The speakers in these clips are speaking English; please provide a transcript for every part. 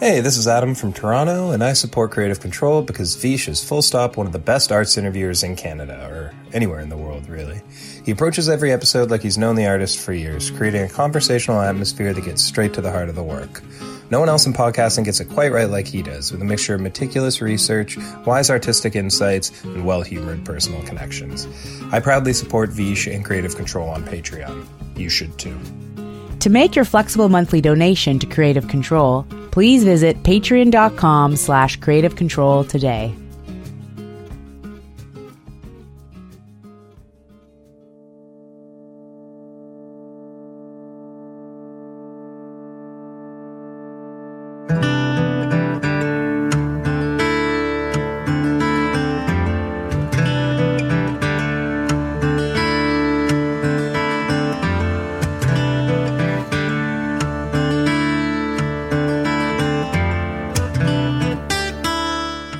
Hey, this is Adam from Toronto, and I support Creative Control because Vish is full stop one of the best arts interviewers in Canada, or anywhere in the world, really. He approaches every episode like he's known the artist for years, creating a conversational atmosphere that gets straight to the heart of the work. No one else in podcasting gets it quite right like he does, with a mixture of meticulous research, wise artistic insights, and well humored personal connections. I proudly support Vish and Creative Control on Patreon. You should too. To make your flexible monthly donation to Creative Control, please visit patreon.com slash creative control today.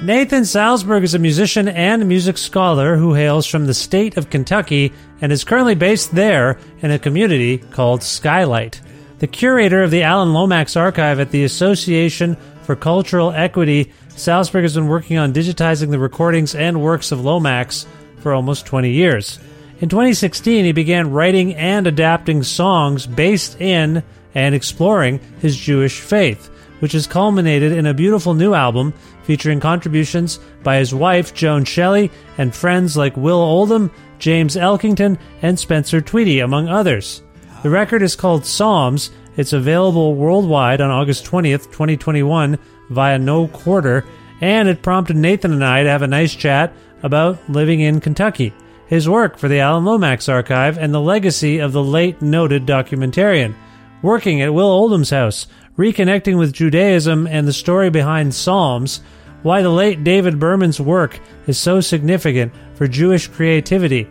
Nathan Salsburg is a musician and music scholar who hails from the state of Kentucky and is currently based there in a community called Skylight. The curator of the Alan Lomax Archive at the Association for Cultural Equity, Salsburg has been working on digitizing the recordings and works of Lomax for almost 20 years. In 2016, he began writing and adapting songs based in and exploring his Jewish faith, which has culminated in a beautiful new album featuring contributions by his wife, Joan Shelley, and friends like Will Oldham, James Elkington, and Spencer Tweedy, among others. The record is called Psalms. It's available worldwide on August 20th, 2021, via No Quarter, and it prompted Nathan and I to have a nice chat about living in Kentucky, his work for the Alan Lomax Archive, and the legacy of the late noted documentarian. Working at Will Oldham's house, reconnecting with Judaism and the story behind Psalms, why the late David Berman's work is so significant for Jewish creativity,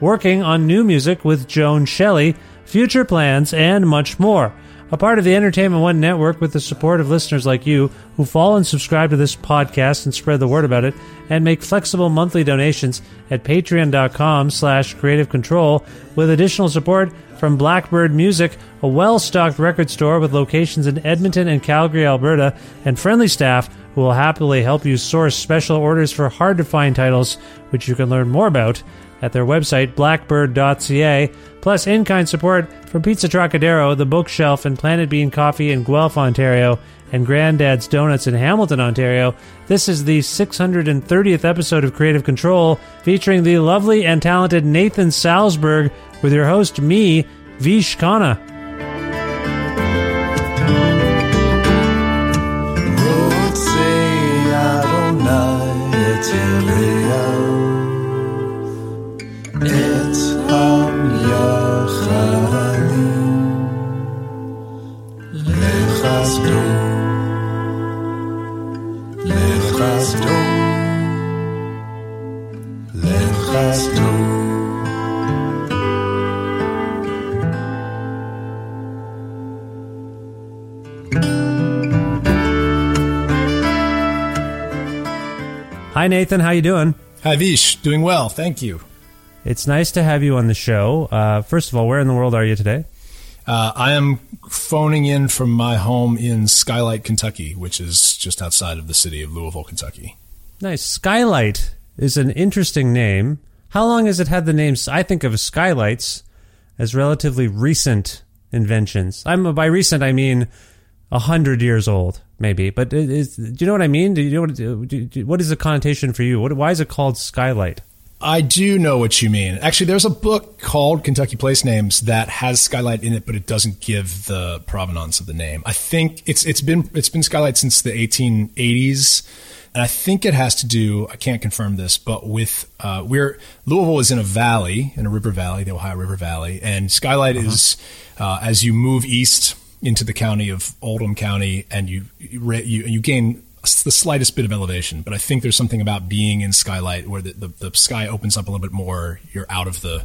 working on new music with Joan Shelley, future plans, and much more. A part of the Entertainment One network with the support of listeners like you who follow and subscribe to this podcast and spread the word about it and make flexible monthly donations at patreon.com slash creative control with additional support from Blackbird Music, a well-stocked record store with locations in Edmonton and Calgary, Alberta, and friendly staff who will happily help you source special orders for hard-to-find titles, which you can learn more about at their website, blackbird.ca, plus in kind support from Pizza Trocadero, The Bookshelf, and Planet Bean Coffee in Guelph, Ontario, and Granddad's Donuts in Hamilton, Ontario. This is the 630th episode of Creative Control, featuring the lovely and talented Nathan Salsburg, with your host, me, Vish Khanna. Hi, Nathan. How you doing? Hi, Vish. Doing well. Thank you. It's nice to have you on the show. Uh, first of all, where in the world are you today? Uh, I am phoning in from my home in Skylight, Kentucky, which is just outside of the city of Louisville, Kentucky. Nice. Skylight is an interesting name. How long has it had the names? I think of skylights as relatively recent inventions. I'm by recent I mean a hundred years old, maybe. But is, do you know what I mean? Do you know what? Do, do, what is the connotation for you? What, why is it called skylight? I do know what you mean. Actually, there's a book called Kentucky Place Names that has Skylight in it, but it doesn't give the provenance of the name. I think it's it's been it's been Skylight since the 1880s, and I think it has to do. I can't confirm this, but with uh, we're Louisville is in a valley, in a river valley, the Ohio River Valley, and Skylight Uh-huh. is uh, as you move east into the county of Oldham County, and you you, you you gain the slightest bit of elevation, but I think there's something about being in skylight where the, the, the sky opens up a little bit more. You're out of the,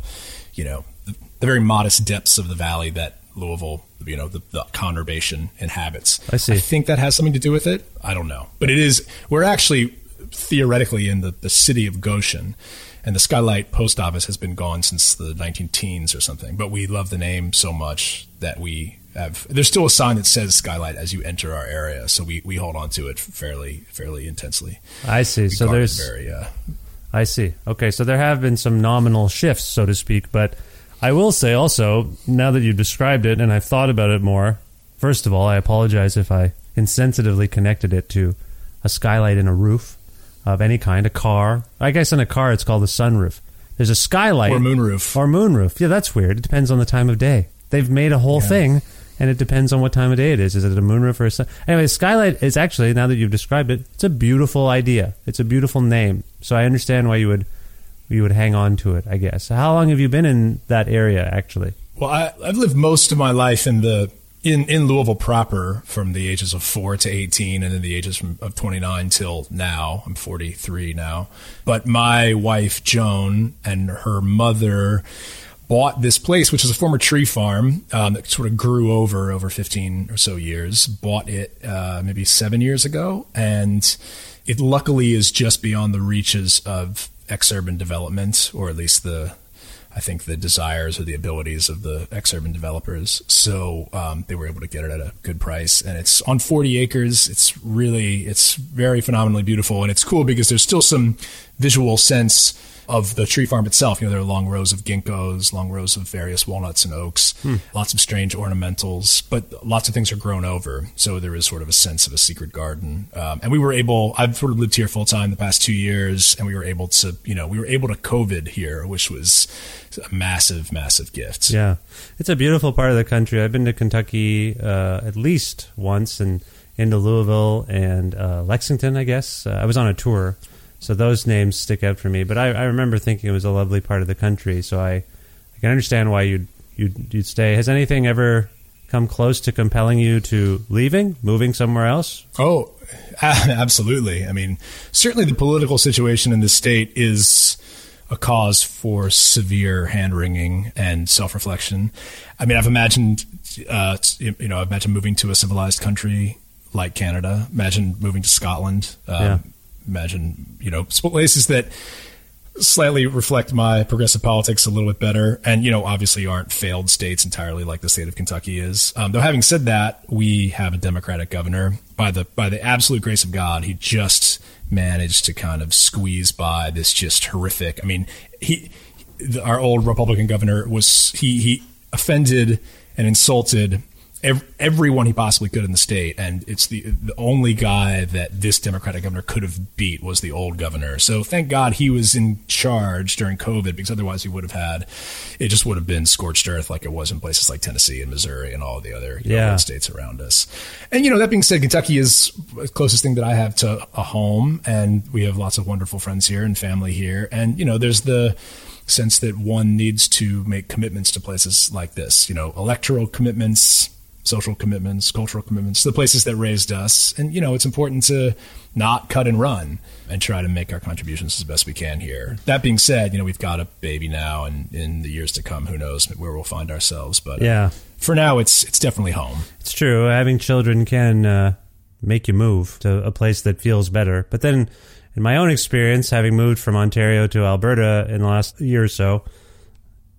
you know, the, the very modest depths of the valley that Louisville, you know, the, the conurbation inhabits. I see. I think that has something to do with it. I don't know, but it is. We're actually theoretically in the, the city of Goshen. And the Skylight post office has been gone since the 19 teens or something. But we love the name so much that we have. There's still a sign that says Skylight as you enter our area, so we, we hold on to it fairly fairly intensely. I see. We So there's. very, uh, I see. Okay, so there have been some nominal shifts, so to speak, but I will say also, now that you've described it and I've thought about it more, first of all, I apologize if I insensitively connected it to a skylight in a roof of any kind, a car. I guess in a car it's called a sunroof. There's a skylight. Or moonroof. Or moonroof. Yeah, that's weird. It depends on the time of day. They've made a whole thing, and it depends on what time of day it is. Is it a moonroof or a sun? Anyway, skylight is actually, now that you've described it, it's a beautiful idea. It's a beautiful name. So I understand why you would you would hang on to it, I guess. How long have you been in that area, actually? Well, I, I've lived most of my life in the in, in Louisville proper, from the ages of four to eighteen, and then the ages from of twenty nine till now. I'm forty three now. But my wife Joan and her mother bought this place, which is a former tree farm um, that sort of grew over over fifteen or so years. Bought it uh, maybe seven years ago, and it luckily is just beyond the reaches of exurban development, or at least the I think the desires or the abilities of the ex-urban developers. So um, they were able to get it at a good price, and it's on 40 acres. It's really, it's very phenomenally beautiful, and it's cool because there's still some visual sense of the tree farm itself. You know, there are long rows of ginkgos, long rows of various walnuts and oaks, lots of strange ornamentals, but lots of things are grown over. So there is sort of a sense of a secret garden. Um, and we were able, I've sort of lived here full time the past two years, and we were able to, you know, we were able to COVID here, which was a massive, massive gift. Yeah, it's a beautiful part of the country. I've been to Kentucky uh, at least once, and into Louisville and uh, Lexington. I guess uh, I was on a tour, so those names stick out for me. But I, I remember thinking it was a lovely part of the country, so I, I can understand why you'd you'd you'd stay. Has anything ever come close to compelling you to leaving, moving somewhere else? Oh, absolutely. I mean, certainly the political situation in the state is a cause for severe hand wringing and self reflection. I mean, I've imagined, uh, you know, I've imagined moving to a civilized country like Canada. Imagine moving to Scotland. Um, Yeah. Imagine, you know, places that slightly reflect my progressive politics a little bit better, and you know, obviously aren't failed states entirely like the state of Kentucky is. Um, though, having said that, we have a Democratic governor. By the by the absolute grace of God, he just managed to kind of squeeze by this just horrific. I mean, he, our old Republican governor was he he offended and insulted ev- everyone he possibly could in the state, and it's the the only guy that this Democratic governor could have beat was the old governor. So thank God he was in charge during COVID, because otherwise he would have had it just would have been scorched earth like it was in places like Tennessee and Missouri and all the other know, Yeah. red states around us. And you know that being said, Kentucky is the closest thing that I have to a home, and we have lots of wonderful friends here and family here, and you know there's the sense that one needs to make commitments to places like this. You know, electoral commitments, social commitments, cultural commitments, the places that raised us. And, you know, it's important to not cut and run and try to make our contributions as best we can here. That being said, you know, we've got a baby now, and in the years to come, who knows where we'll find ourselves. But uh, Yeah. for now, it's it's definitely home. It's true. Having children can uh, make you move to a place that feels better. But then, in my own experience, having moved from Ontario to Alberta in the last year or so,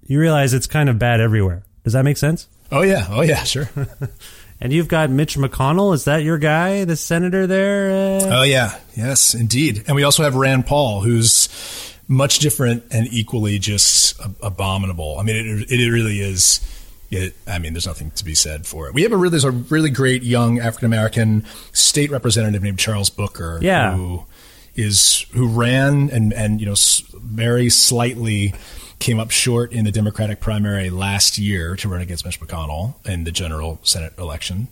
you realize it's kind of bad everywhere. Does that make sense? Oh yeah, oh yeah, sure. And you've got Mitch McConnell. Is that your guy, the senator there? Uh, Oh yeah, yes, indeed. And we also have Rand Paul, who's much different and equally just abominable. I mean, it, it really is. It, I mean, there's nothing to be said for it. We have a really, there's a really great young African American state representative named Charles Booker, Yeah. who is who ran and and you know very slightly came up short in the Democratic primary last year to run against Mitch McConnell in the general Senate election.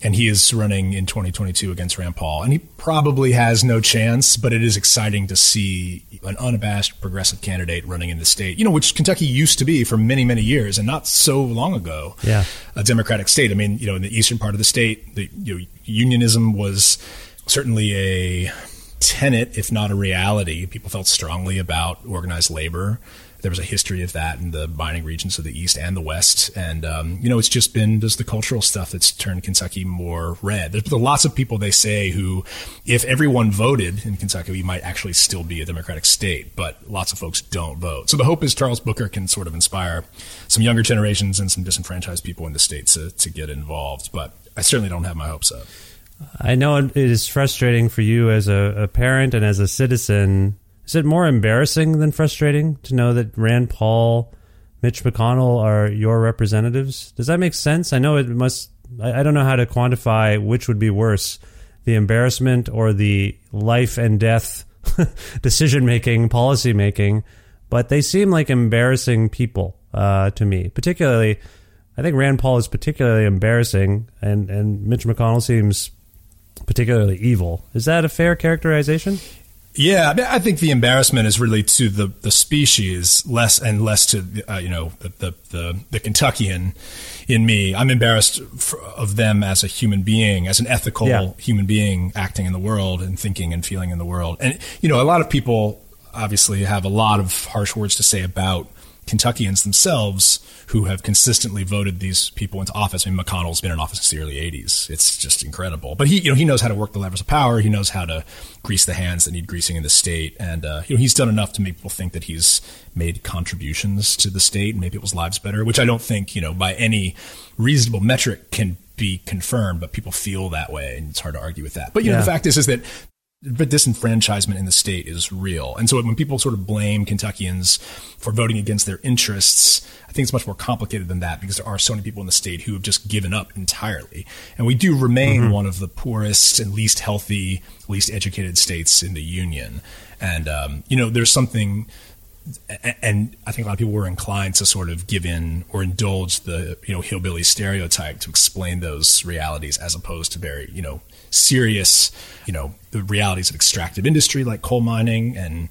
And he is running in 2022 against Rand Paul. And he probably has no chance, but it is exciting to see an unabashed progressive candidate running in the state, you know, which Kentucky used to be for many, many years and not so long ago. Yeah. A Democratic state. I mean, you know, in the eastern part of the state, the you know, unionism was certainly a tenet, if not a reality. People felt strongly about organized labor. There was a history of that in the mining regions of the East and the West. And, um, you know, it's just been just the cultural stuff that's turned Kentucky more red. There's lots of people they say who, if everyone voted in Kentucky, we might actually still be a Democratic state, but lots of folks don't vote. So the hope is Charles Booker can sort of inspire some younger generations and some disenfranchised people in the state to, to get involved. But I certainly don't have my hopes up. I know it is frustrating for you as a, a parent and as a citizen. Is it more embarrassing than frustrating to know that Rand Paul, Mitch McConnell are your representatives? Does that make sense? I know it must. I, I don't know how to quantify which would be worse the embarrassment or the life and death decision making, policy making, but they seem like embarrassing people uh, to me. Particularly, I think Rand Paul is particularly embarrassing, and, and Mitch McConnell seems particularly evil. Is that a fair characterization? Yeah, I, mean, I think the embarrassment is really to the, the species less and less to uh, you know the, the the the Kentuckian in me. I'm embarrassed for, of them as a human being, as an ethical Yeah. human being acting in the world and thinking and feeling in the world. And you know, a lot of people obviously have a lot of harsh words to say about Kentuckians themselves who have consistently voted these people into office. I mean, McConnell's been in office since the early '80s. It's just incredible. But he, you know, he knows how to work the levers of power. He knows how to grease the hands that need greasing in the state, and uh, you know, he's done enough to make people think that he's made contributions to the state and made people's lives better. Which I don't think, you know, by any reasonable metric can be confirmed, but people feel that way, and it's hard to argue with that. But you know, the fact is, is that but disenfranchisement in the state is real. And so when people sort of blame Kentuckians for voting against their interests, I think it's much more complicated than that because there are so many people in the state who have just given up entirely. And we do remain one of the poorest and least healthy, least educated states in the union. And, um, you know, there's something and I think a lot of people were inclined to sort of give in or indulge the you know hillbilly stereotype to explain those realities as opposed to very you know serious you know the realities of extractive industry like coal mining and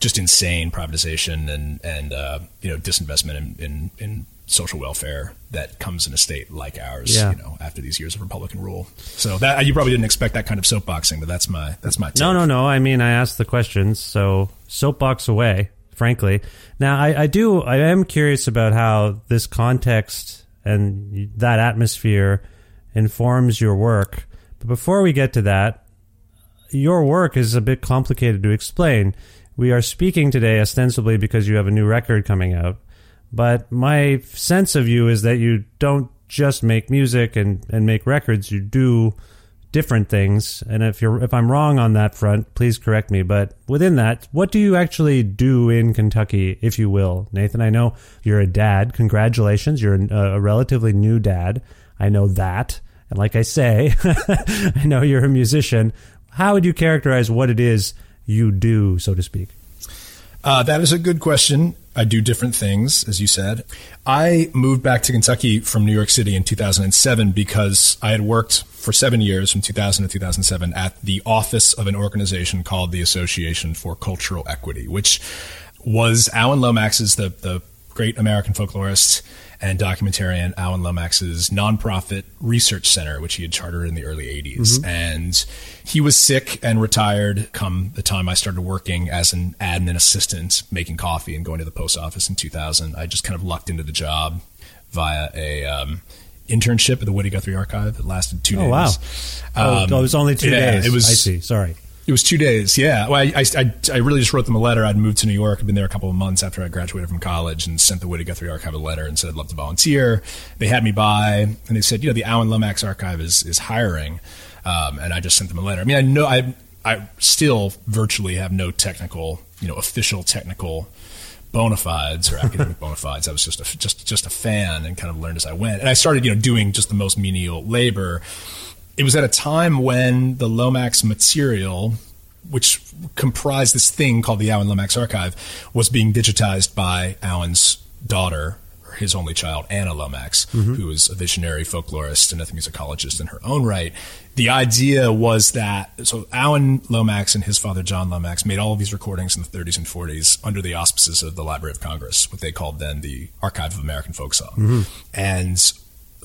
just insane privatization and and uh, you know disinvestment in, in in social welfare that comes in a state like ours Yeah. you know after these years of republican rule so that you probably didn't expect that kind of soapboxing but that's my that's my take. No, no, no. I mean, I asked the questions, so soapbox away, frankly. Now, I, I do, I am curious about how this context and that atmosphere informs your work. But before we get to that, your work is a bit complicated to explain. We are speaking today ostensibly because you have a new record coming out, but my sense of you is that you don't just make music and, and make records, you do different things. And if you're if I'm wrong on that front, please correct me. But within that, what do you actually do in Kentucky, if you will, Nathan? I know you're a dad. Congratulations, you're a, a relatively new dad. I know that, and like I say, I know you're a musician. How would you characterize what it is you do, so to speak? Uh, that is a good question. I do different things, as you said. I moved back to Kentucky from New York City in 2007 because I had worked for seven years from 2000 to 2007 at the office of an organization called the Association for Cultural Equity, which was Alan Lomax's, the, the great American folklorist, and documentarian Alan Lomax's nonprofit research center, which he had chartered in the early 80s. Mm-hmm. And he was sick and retired come the time I started working as an admin assistant, making coffee and going to the post office in 2000. I just kind of lucked into the job via a um, internship at the Woody Guthrie Archive that lasted two Oh, days. wow. Oh, Um, it was only two yeah, days. It was I see. Sorry. It was two days, yeah. Well, I, I, I, really just wrote them a letter. I'd moved to New York. I'd been there a couple of months after I graduated from college and sent the Woody Guthrie Archive a letter and said I'd love to volunteer. They had me by and they said, you know, the Alan Lomax Archive is, is hiring. Um, and I just sent them a letter. I mean, I know I, I still virtually have no technical, you know, official technical bona fides or academic bona fides. I was just a, just, just a fan and kind of learned as I went. And I started, you know, doing just the most menial labor it was at a time when the Lomax material, which comprised this thing called the Alan Lomax Archive, was being digitized by Alan's daughter, his only child, Anna Lomax, mm-hmm. who was a visionary folklorist and ethnomusicologist in her own right. The idea was that so Alan Lomax and his father John Lomax made all of these recordings in the 30s and 40s under the auspices of the Library of Congress, what they called then the Archive of American Folk Song, mm-hmm. and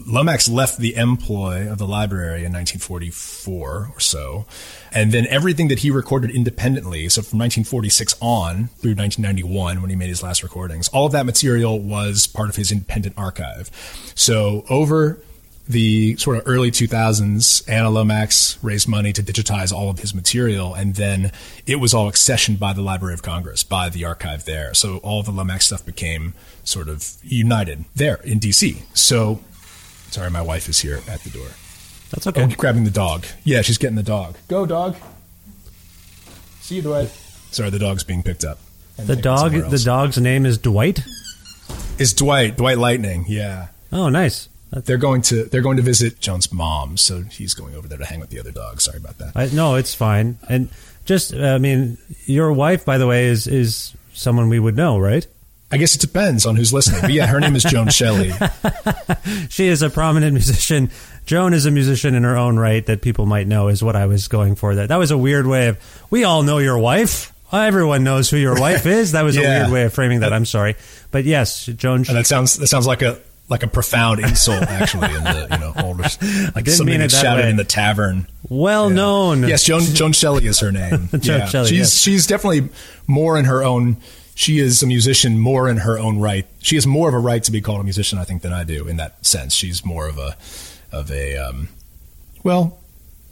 Lomax left the employ of the library in 1944 or so. And then everything that he recorded independently, so from 1946 on through 1991 when he made his last recordings, all of that material was part of his independent archive. So over the sort of early 2000s, Anna Lomax raised money to digitize all of his material, and then it was all accessioned by the Library of Congress, by the archive there. So all the Lomax stuff became sort of united there in DC. So, sorry, my wife is here at the door. That's okay. Oh, okay. grabbing the dog. Yeah, she's getting the dog. Go, dog. See you, Dwight. Sorry, the dog's being picked up. The dog. The dog's name is Dwight. is Dwight. Dwight Lightning. Yeah. Oh, nice. They're going to they're going to visit Joan's mom, so he's going over there to hang with the other dogs. Sorry about that. I, no, it's fine. And just, I mean, your wife, by the way, is is someone we would know, right? I guess it depends on who's listening. But yeah, her name is Joan Shelley. She is a prominent musician. Joan is a musician in her own right that people might know. Is what I was going for. That that was a weird way of. We all know your wife. Everyone knows who your wife is. That was a weird way of framing that. I'm sorry, but yes, Joan. And that sounds that sounds like a like a profound insult, actually. In the you know older, like Didn't something that's shouted way. in the tavern. well known. Yes, Joan Joan Shelley is her name. Joan yeah. Shelley, She's yes. she's definitely more in her own. She is a musician more in her own right. She has more of a right to be called a musician, I think, than I do. In that sense, she's more of a of a um, well.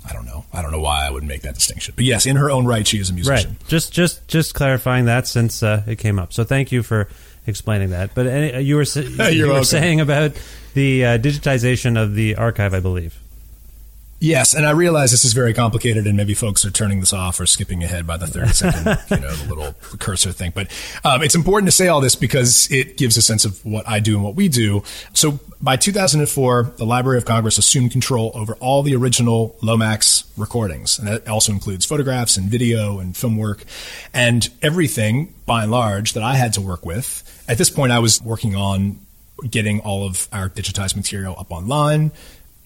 I don't know. I don't know why I would make that distinction. But yes, in her own right, she is a musician. Right. Just just just clarifying that since uh, it came up. So thank you for explaining that. But any, you were you were welcome. saying about the uh, digitization of the archive, I believe. Yes, and I realize this is very complicated, and maybe folks are turning this off or skipping ahead by the thirty second, you know, the little cursor thing. But um, it's important to say all this because it gives a sense of what I do and what we do. So by 2004, the Library of Congress assumed control over all the original Lomax recordings, and that also includes photographs and video and film work, and everything by and large that I had to work with. At this point, I was working on getting all of our digitized material up online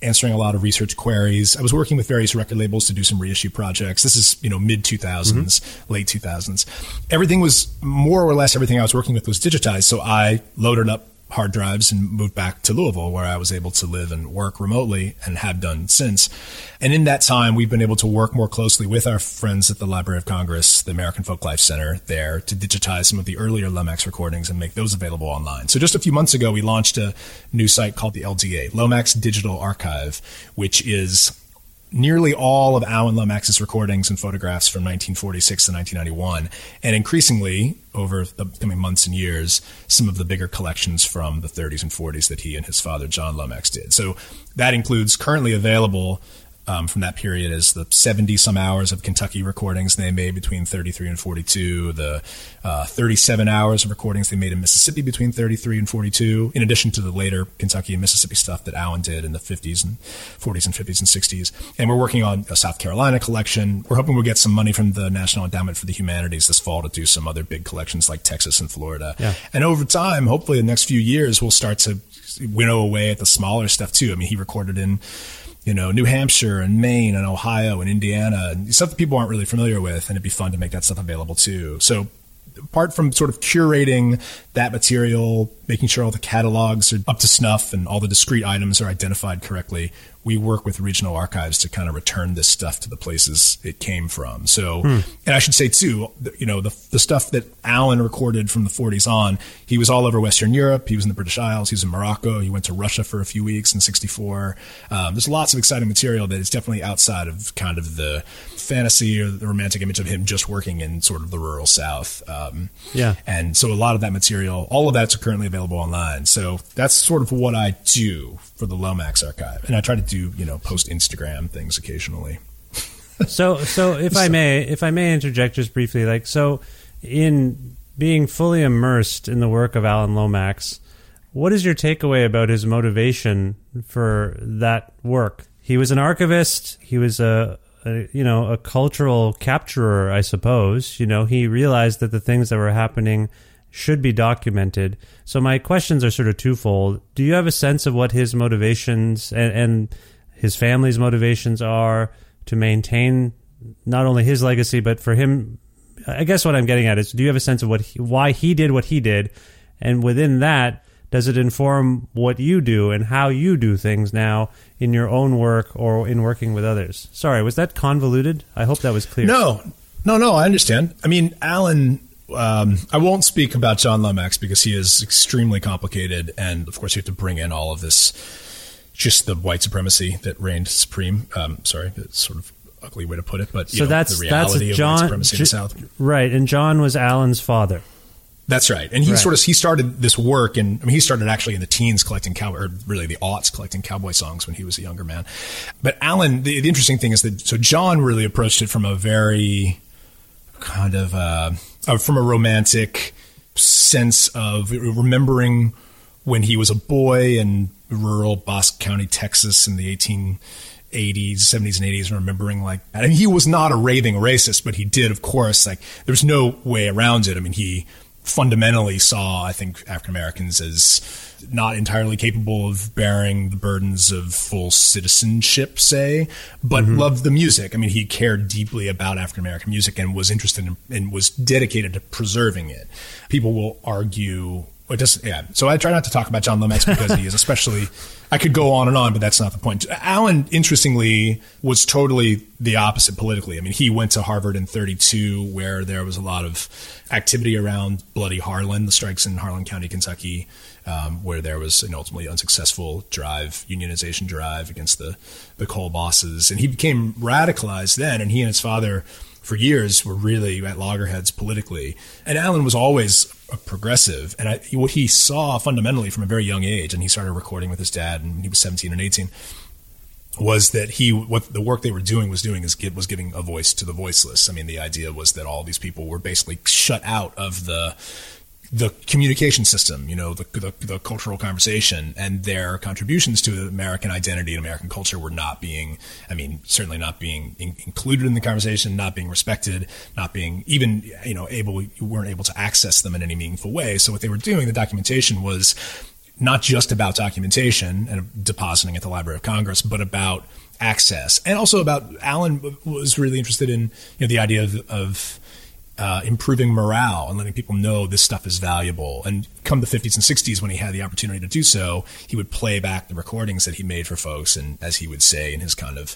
answering a lot of research queries. I was working with various record labels to do some reissue projects. This is, you know, mid 2000s, mm-hmm. late 2000s. Everything was more or less everything I was working with was digitized. So I loaded up hard drives and moved back to Louisville where I was able to live and work remotely and have done since. And in that time, we've been able to work more closely with our friends at the Library of Congress, the American Folklife Center there to digitize some of the earlier Lomax recordings and make those available online. So just a few months ago, we launched a new site called the LDA, Lomax Digital Archive, which is nearly all of Alan Lomax's recordings and photographs from 1946 to 1991, and increasingly over the coming months and years, some of the bigger collections from the 30s and 40s that he and his father John Lomax did. So that includes currently available. Um, from that period is the 70 some hours of Kentucky recordings they made between 33 and 42, the uh, 37 hours of recordings they made in Mississippi between 33 and 42, in addition to the later Kentucky and Mississippi stuff that Alan did in the 50s and 40s and 50s and 60s. And we're working on a South Carolina collection. We're hoping we'll get some money from the National Endowment for the Humanities this fall to do some other big collections like Texas and Florida. Yeah. And over time, hopefully the next few years, we'll start to winnow away at the smaller stuff too. I mean, he recorded in you know, New Hampshire and Maine and Ohio and Indiana and stuff that people aren't really familiar with. And it'd be fun to make that stuff available too. So apart from sort of curating that material, making sure all the catalogs are up to snuff and all the discrete items are identified correctly, we work with regional archives to kind of return this stuff to the places it came from. So, hmm. and I should say too, you know, the, the stuff that Alan recorded from the 40s on, he was all over Western Europe. He was in the British Isles. He was in Morocco. He went to Russia for a few weeks in 64. Um, there's lots of exciting material that is definitely outside of kind of the fantasy or the romantic image of him just working in sort of the rural South. Um, yeah. And so a lot of that material, all of that's currently available online. So that's sort of what I do for the Lomax archive. And I try to do, you know, post Instagram things occasionally. so, so if I may, if I may interject just briefly, like, so in being fully immersed in the work of Alan Lomax, what is your takeaway about his motivation for that work? He was an archivist. He was a, a, you know a cultural capturer, I suppose. You know, he realized that the things that were happening should be documented. So my questions are sort of twofold. Do you have a sense of what his motivations and, and his family's motivations are to maintain not only his legacy but for him? I guess what I'm getting at is, do you have a sense of what he, why he did what he did, and within that, does it inform what you do and how you do things now in your own work or in working with others? Sorry, was that convoluted? I hope that was clear. No, no, no. I understand. I mean, Alan um, I won't speak about John Lomax because he is extremely complicated, and of course you have to bring in all of this, just the white supremacy that reigned supreme. Um, sorry, it's sort of ugly way to put it, but so know, that's the reality that's John, of white supremacy in the South. Right, and John was Alan's father. That's right, and he right. sort of he started this work, and I mean he started actually in the teens collecting cow, or really the aughts collecting cowboy songs when he was a younger man. But Alan, the, the interesting thing is that so John really approached it from a very kind of. Uh, uh, from a romantic sense of remembering when he was a boy in rural Bosque County, Texas, in the 1880s, 70s, and 80s, remembering like, mean, he was not a raving racist, but he did, of course, like, there's no way around it. I mean, he fundamentally saw, I think, African Americans as not entirely capable of bearing the burdens of full citizenship, say, but mm-hmm. loved the music. I mean, he cared deeply about African American music and was interested in, and was dedicated to preserving it. People will argue just yeah. So I try not to talk about John Lomax because he is especially. I could go on and on, but that's not the point. Alan, interestingly, was totally the opposite politically. I mean, he went to Harvard in '32, where there was a lot of activity around Bloody Harlan, the strikes in Harlan County, Kentucky, um, where there was an ultimately unsuccessful drive, unionization drive against the the coal bosses, and he became radicalized then. And he and his father for years were really at loggerheads politically. And Alan was always a progressive. And I, what he saw fundamentally from a very young age, and he started recording with his dad and he was 17 and 18, was that he what the work they were doing was doing is was giving a voice to the voiceless. I mean, the idea was that all these people were basically shut out of the the communication system, you know, the, the, the, cultural conversation and their contributions to American identity and American culture were not being, I mean, certainly not being in, included in the conversation, not being respected, not being even, you know, able, you weren't able to access them in any meaningful way. So what they were doing, the documentation was not just about documentation and depositing at the Library of Congress, but about access and also about Alan was really interested in, you know, the idea of, of uh, improving morale and letting people know this stuff is valuable. And come the 50s and 60s, when he had the opportunity to do so, he would play back the recordings that he made for folks. And as he would say in his kind of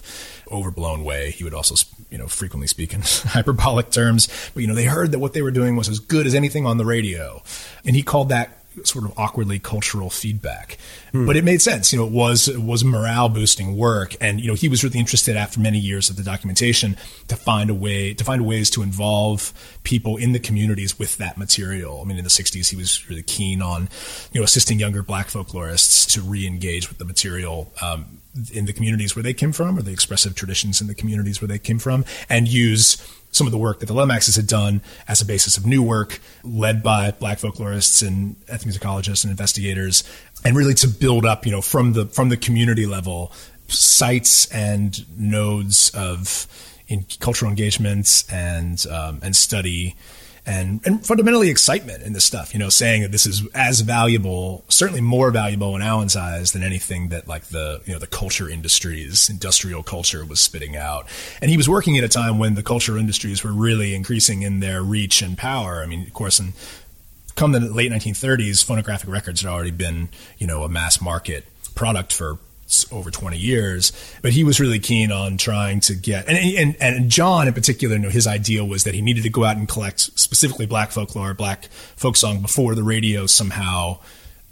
overblown way, he would also, you know, frequently speak in hyperbolic terms. But, you know, they heard that what they were doing was as good as anything on the radio. And he called that sort of awkwardly cultural feedback. Hmm. But it made sense. You know, it was it was morale boosting work, and you know he was really interested after many years of the documentation to find a way to find ways to involve people in the communities with that material. I mean, in the '60s, he was really keen on you know assisting younger Black folklorists to re-engage with the material. Um, in the communities where they came from, or the expressive traditions in the communities where they came from, and use some of the work that the Lomaxes had done as a basis of new work led by black folklorists and ethnomusicologists and investigators and really to build up you know from the from the community level sites and nodes of in cultural engagements and um, and study and and fundamentally excitement in this stuff. You know, saying that this is as valuable, certainly more valuable in Alan's eyes than anything that like the you know the culture industries, industrial culture was spitting out. And he was working at a time when the culture industries were really increasing in their reach and power. I mean, of course, in come the late 1930s, phonographic records had already been you know a mass market product for over 20 years, but he was really keen on trying to get, and, and, and John in particular, you know, his idea was that he needed to go out and collect specifically black folklore, black folk song before the radio somehow,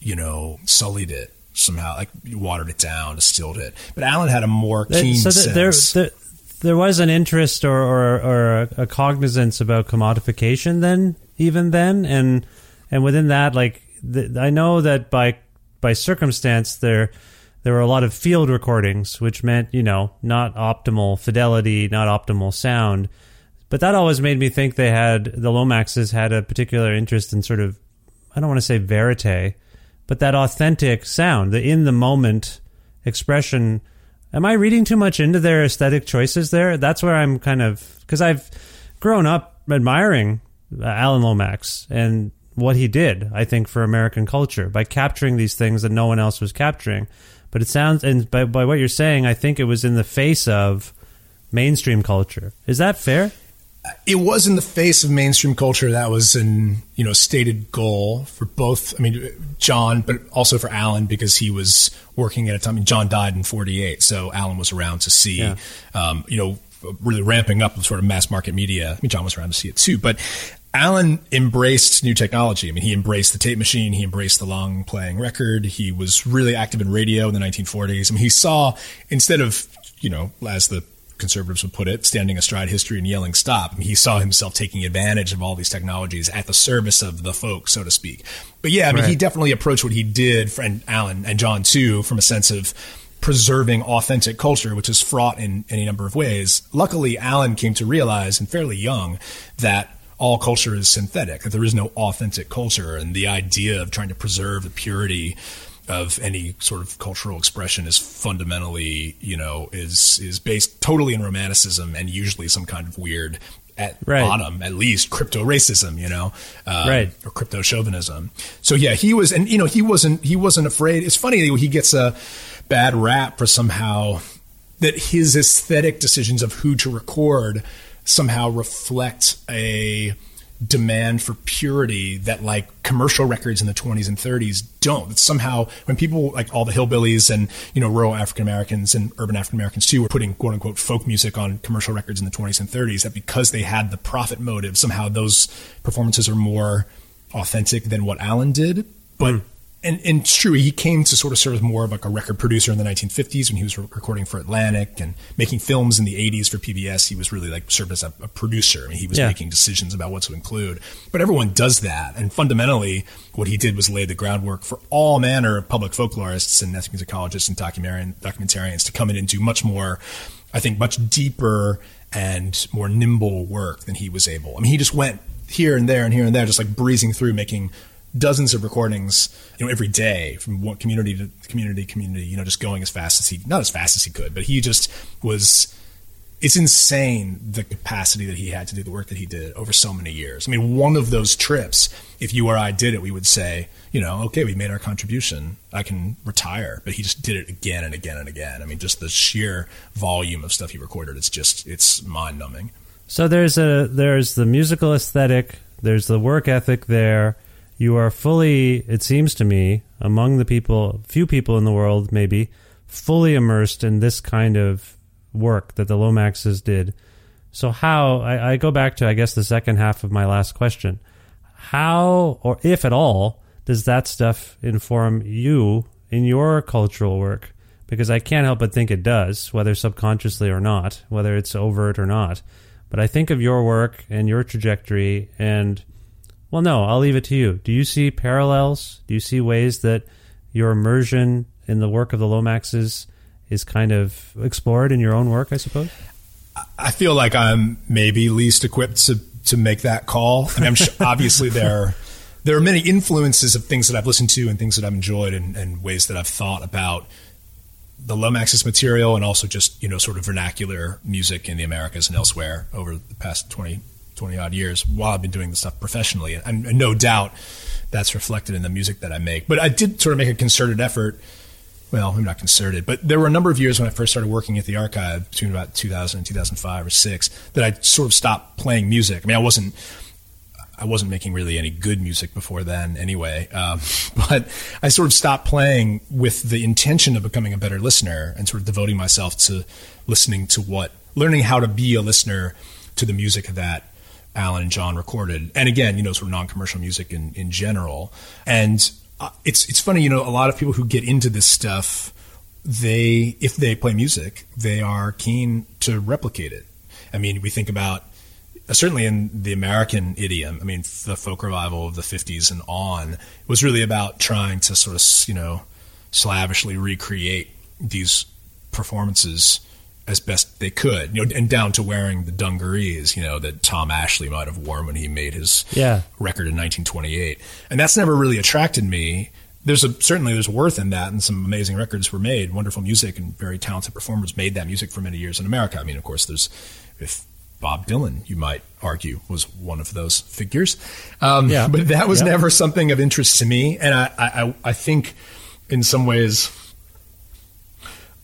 you know, sullied it somehow, like watered it down, distilled it. But Alan had a more keen so sense. There, there, there was an interest or, or, or a cognizance about commodification then, even then, and and within that, like the, I know that by by circumstance there there were a lot of field recordings, which meant, you know, not optimal fidelity, not optimal sound. But that always made me think they had, the Lomaxes had a particular interest in sort of, I don't want to say verite, but that authentic sound, the in the moment expression. Am I reading too much into their aesthetic choices there? That's where I'm kind of, because I've grown up admiring uh, Alan Lomax and what he did, I think, for American culture by capturing these things that no one else was capturing. But it sounds, and by, by what you're saying, I think it was in the face of mainstream culture. Is that fair? It was in the face of mainstream culture. That was an you know stated goal for both. I mean, John, but also for Alan because he was working at a time. I mean, John died in '48, so Alan was around to see. Yeah. Um, you know, really ramping up sort of mass market media. I mean, John was around to see it too, but Alan embraced new technology. I mean, he embraced the tape machine. He embraced the long playing record. He was really active in radio in the 1940s. I mean, he saw instead of, you know, as the conservatives would put it, standing astride history and yelling stop. I mean, he saw himself taking advantage of all these technologies at the service of the folk, so to speak. But yeah, I mean, right. he definitely approached what he did, and Alan and John too, from a sense of preserving authentic culture, which is fraught in any number of ways. Luckily, Alan came to realize, and fairly young, that all culture is synthetic, that there is no authentic culture, and the idea of trying to preserve the purity of any sort of cultural expression is fundamentally, you know, is is based totally in romanticism and usually some kind of weird at right. bottom, at least crypto racism, you know, um, right, or crypto chauvinism. So yeah, he was, and you know, he wasn't he wasn't afraid. It's funny he gets a bad rap for somehow that his aesthetic decisions of who to record somehow reflect a demand for purity that like commercial records in the 20s and 30s don't. That somehow when people like all the hillbillies and you know rural African Americans and urban African Americans too were putting quote unquote folk music on commercial records in the 20s and 30s that because they had the profit motive somehow those performances are more authentic than what Alan did. But mm and, and it's true, he came to sort of serve as more of like a record producer in the 1950s when he was re- recording for Atlantic and making films in the 80s for PBS. He was really like served as a, a producer. I mean, he was yeah. making decisions about what to include. But everyone does that. And fundamentally, what he did was lay the groundwork for all manner of public folklorists and ethnomusicologists and documentarians to come in and do much more, I think, much deeper and more nimble work than he was able. I mean, he just went here and there and here and there, just like breezing through, making dozens of recordings, you know, every day from one community to community, community, you know, just going as fast as he, not as fast as he could, but he just was, it's insane the capacity that he had to do the work that he did over so many years. I mean, one of those trips, if you or I did it, we would say, you know, okay, we made our contribution. I can retire. But he just did it again and again and again. I mean, just the sheer volume of stuff he recorded, it's just, it's mind numbing. So there's a, there's the musical aesthetic, there's the work ethic there you are fully, it seems to me, among the people, few people in the world, maybe, fully immersed in this kind of work that the Lomaxes did. So, how, I, I go back to, I guess, the second half of my last question. How, or if at all, does that stuff inform you in your cultural work? Because I can't help but think it does, whether subconsciously or not, whether it's overt or not. But I think of your work and your trajectory and well, no, I'll leave it to you. Do you see parallels? Do you see ways that your immersion in the work of the Lomaxes is kind of explored in your own work, I suppose? I feel like I'm maybe least equipped to, to make that call. I mean, I'm sure, obviously there, there are many influences of things that I've listened to and things that I've enjoyed and, and ways that I've thought about the Lomaxes material and also just, you know, sort of vernacular music in the Americas and elsewhere over the past 20, 20 odd years while I've been doing this stuff professionally. And, and no doubt that's reflected in the music that I make. But I did sort of make a concerted effort. Well, I'm not concerted, but there were a number of years when I first started working at the archive between about 2000 and 2005 or six that I sort of stopped playing music. I mean, I wasn't I wasn't making really any good music before then anyway. Um, but I sort of stopped playing with the intention of becoming a better listener and sort of devoting myself to listening to what, learning how to be a listener to the music of that Alan and John recorded. And again, you know, sort of non-commercial music in, in general. And uh, it's, it's funny, you know, a lot of people who get into this stuff, they, if they play music, they are keen to replicate it. I mean, we think about certainly in the American idiom, I mean, the folk revival of the 50s and on was really about trying to sort of, you know, slavishly recreate these performances as best they could, you know, and down to wearing the dungarees, you know, that Tom Ashley might have worn when he made his yeah. record in 1928. And that's never really attracted me. There's a certainly there's worth in that, and some amazing records were made, wonderful music, and very talented performers made that music for many years in America. I mean, of course, there's if Bob Dylan, you might argue, was one of those figures. Um, yeah. But that was never something of interest to me. And I, I, I think in some ways,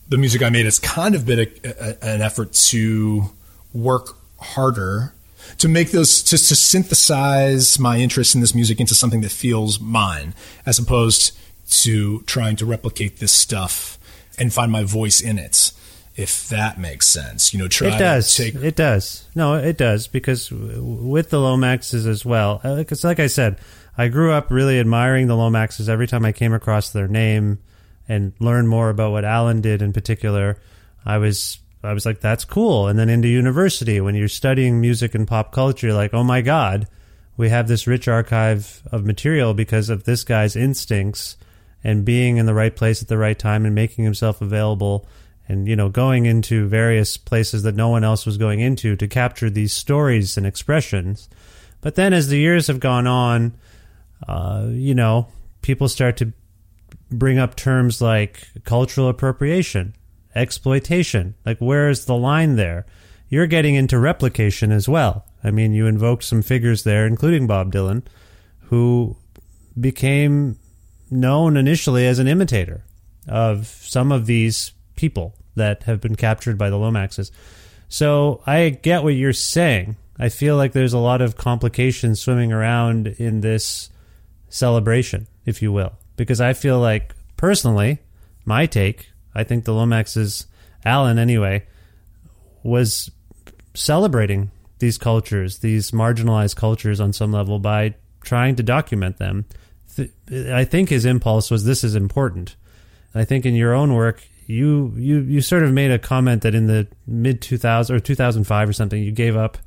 the music I made has kind of been a, a, an effort to work harder to make those to, to synthesize my interest in this music into something that feels mine as opposed to trying to replicate this stuff and find my voice in it if that makes sense. You know, try it does. Take- it does. No, it does because with the Lomaxes as well. Because, uh, like I said, I grew up really admiring the Lomaxes every time I came across their name and learn more about what Alan did in particular. I was I was like, that's cool. And then into university, when you're studying music and pop culture, you're like, oh my god, we have this rich archive of material because of this guy's instincts and being in the right place at the right time and making himself available and you know going into various places that no one else was going into to capture these stories and expressions but then as the years have gone on uh, you know people start to bring up terms like cultural appropriation exploitation like where is the line there you're getting into replication as well i mean you invoked some figures there including bob dylan who became known initially as an imitator of some of these people that have been captured by the Lomaxes. So I get what you're saying. I feel like there's a lot of complications swimming around in this celebration, if you will, because I feel like personally, my take, I think the Lomaxes, Alan anyway, was celebrating these cultures, these marginalized cultures on some level by trying to document them. I think his impulse was this is important. I think in your own work, you you you sort of made a comment that in the mid 2000 or 2005 or something you gave up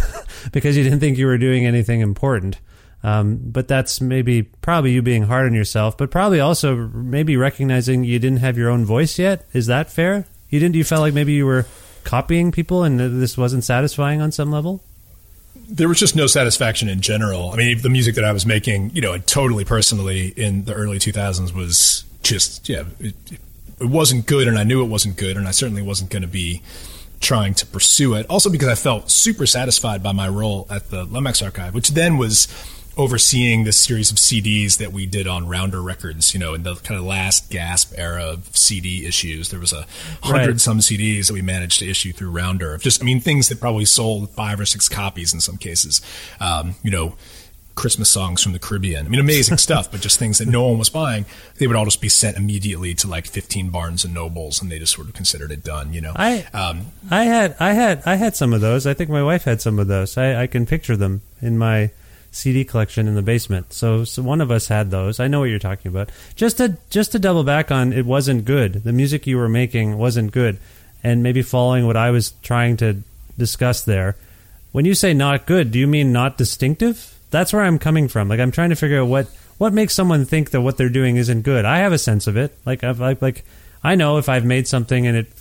because you didn't think you were doing anything important. Um, but that's maybe probably you being hard on yourself, but probably also maybe recognizing you didn't have your own voice yet. Is that fair? You didn't. You felt like maybe you were copying people, and this wasn't satisfying on some level. There was just no satisfaction in general. I mean, the music that I was making, you know, totally personally in the early 2000s was just yeah, it, it wasn't good, and I knew it wasn't good, and I certainly wasn't going to be trying to pursue it. Also, because I felt super satisfied by my role at the Lomax Archive, which then was overseeing this series of CDs that we did on Rounder Records. You know, in the kind of last gasp era of CD issues, there was a hundred right. some CDs that we managed to issue through Rounder. Just, I mean, things that probably sold five or six copies in some cases. Um, you know Christmas songs from the Caribbean. I mean, amazing stuff, but just things that no one was buying. They would all just be sent immediately to like 15 Barnes and Nobles, and they just sort of considered it done. You know, I um, I had I had I had some of those. I think my wife had some of those. I, I can picture them in my CD collection in the basement. So, so one of us had those. I know what you're talking about. Just to just to double back on, it wasn't good. The music you were making wasn't good, and maybe following what I was trying to discuss there. When you say not good, do you mean not distinctive? that's where I'm coming from. Like I'm trying to figure out what what makes someone think that what they're doing isn't good. I have a sense of it. Like I've like, like I know if I've made something and it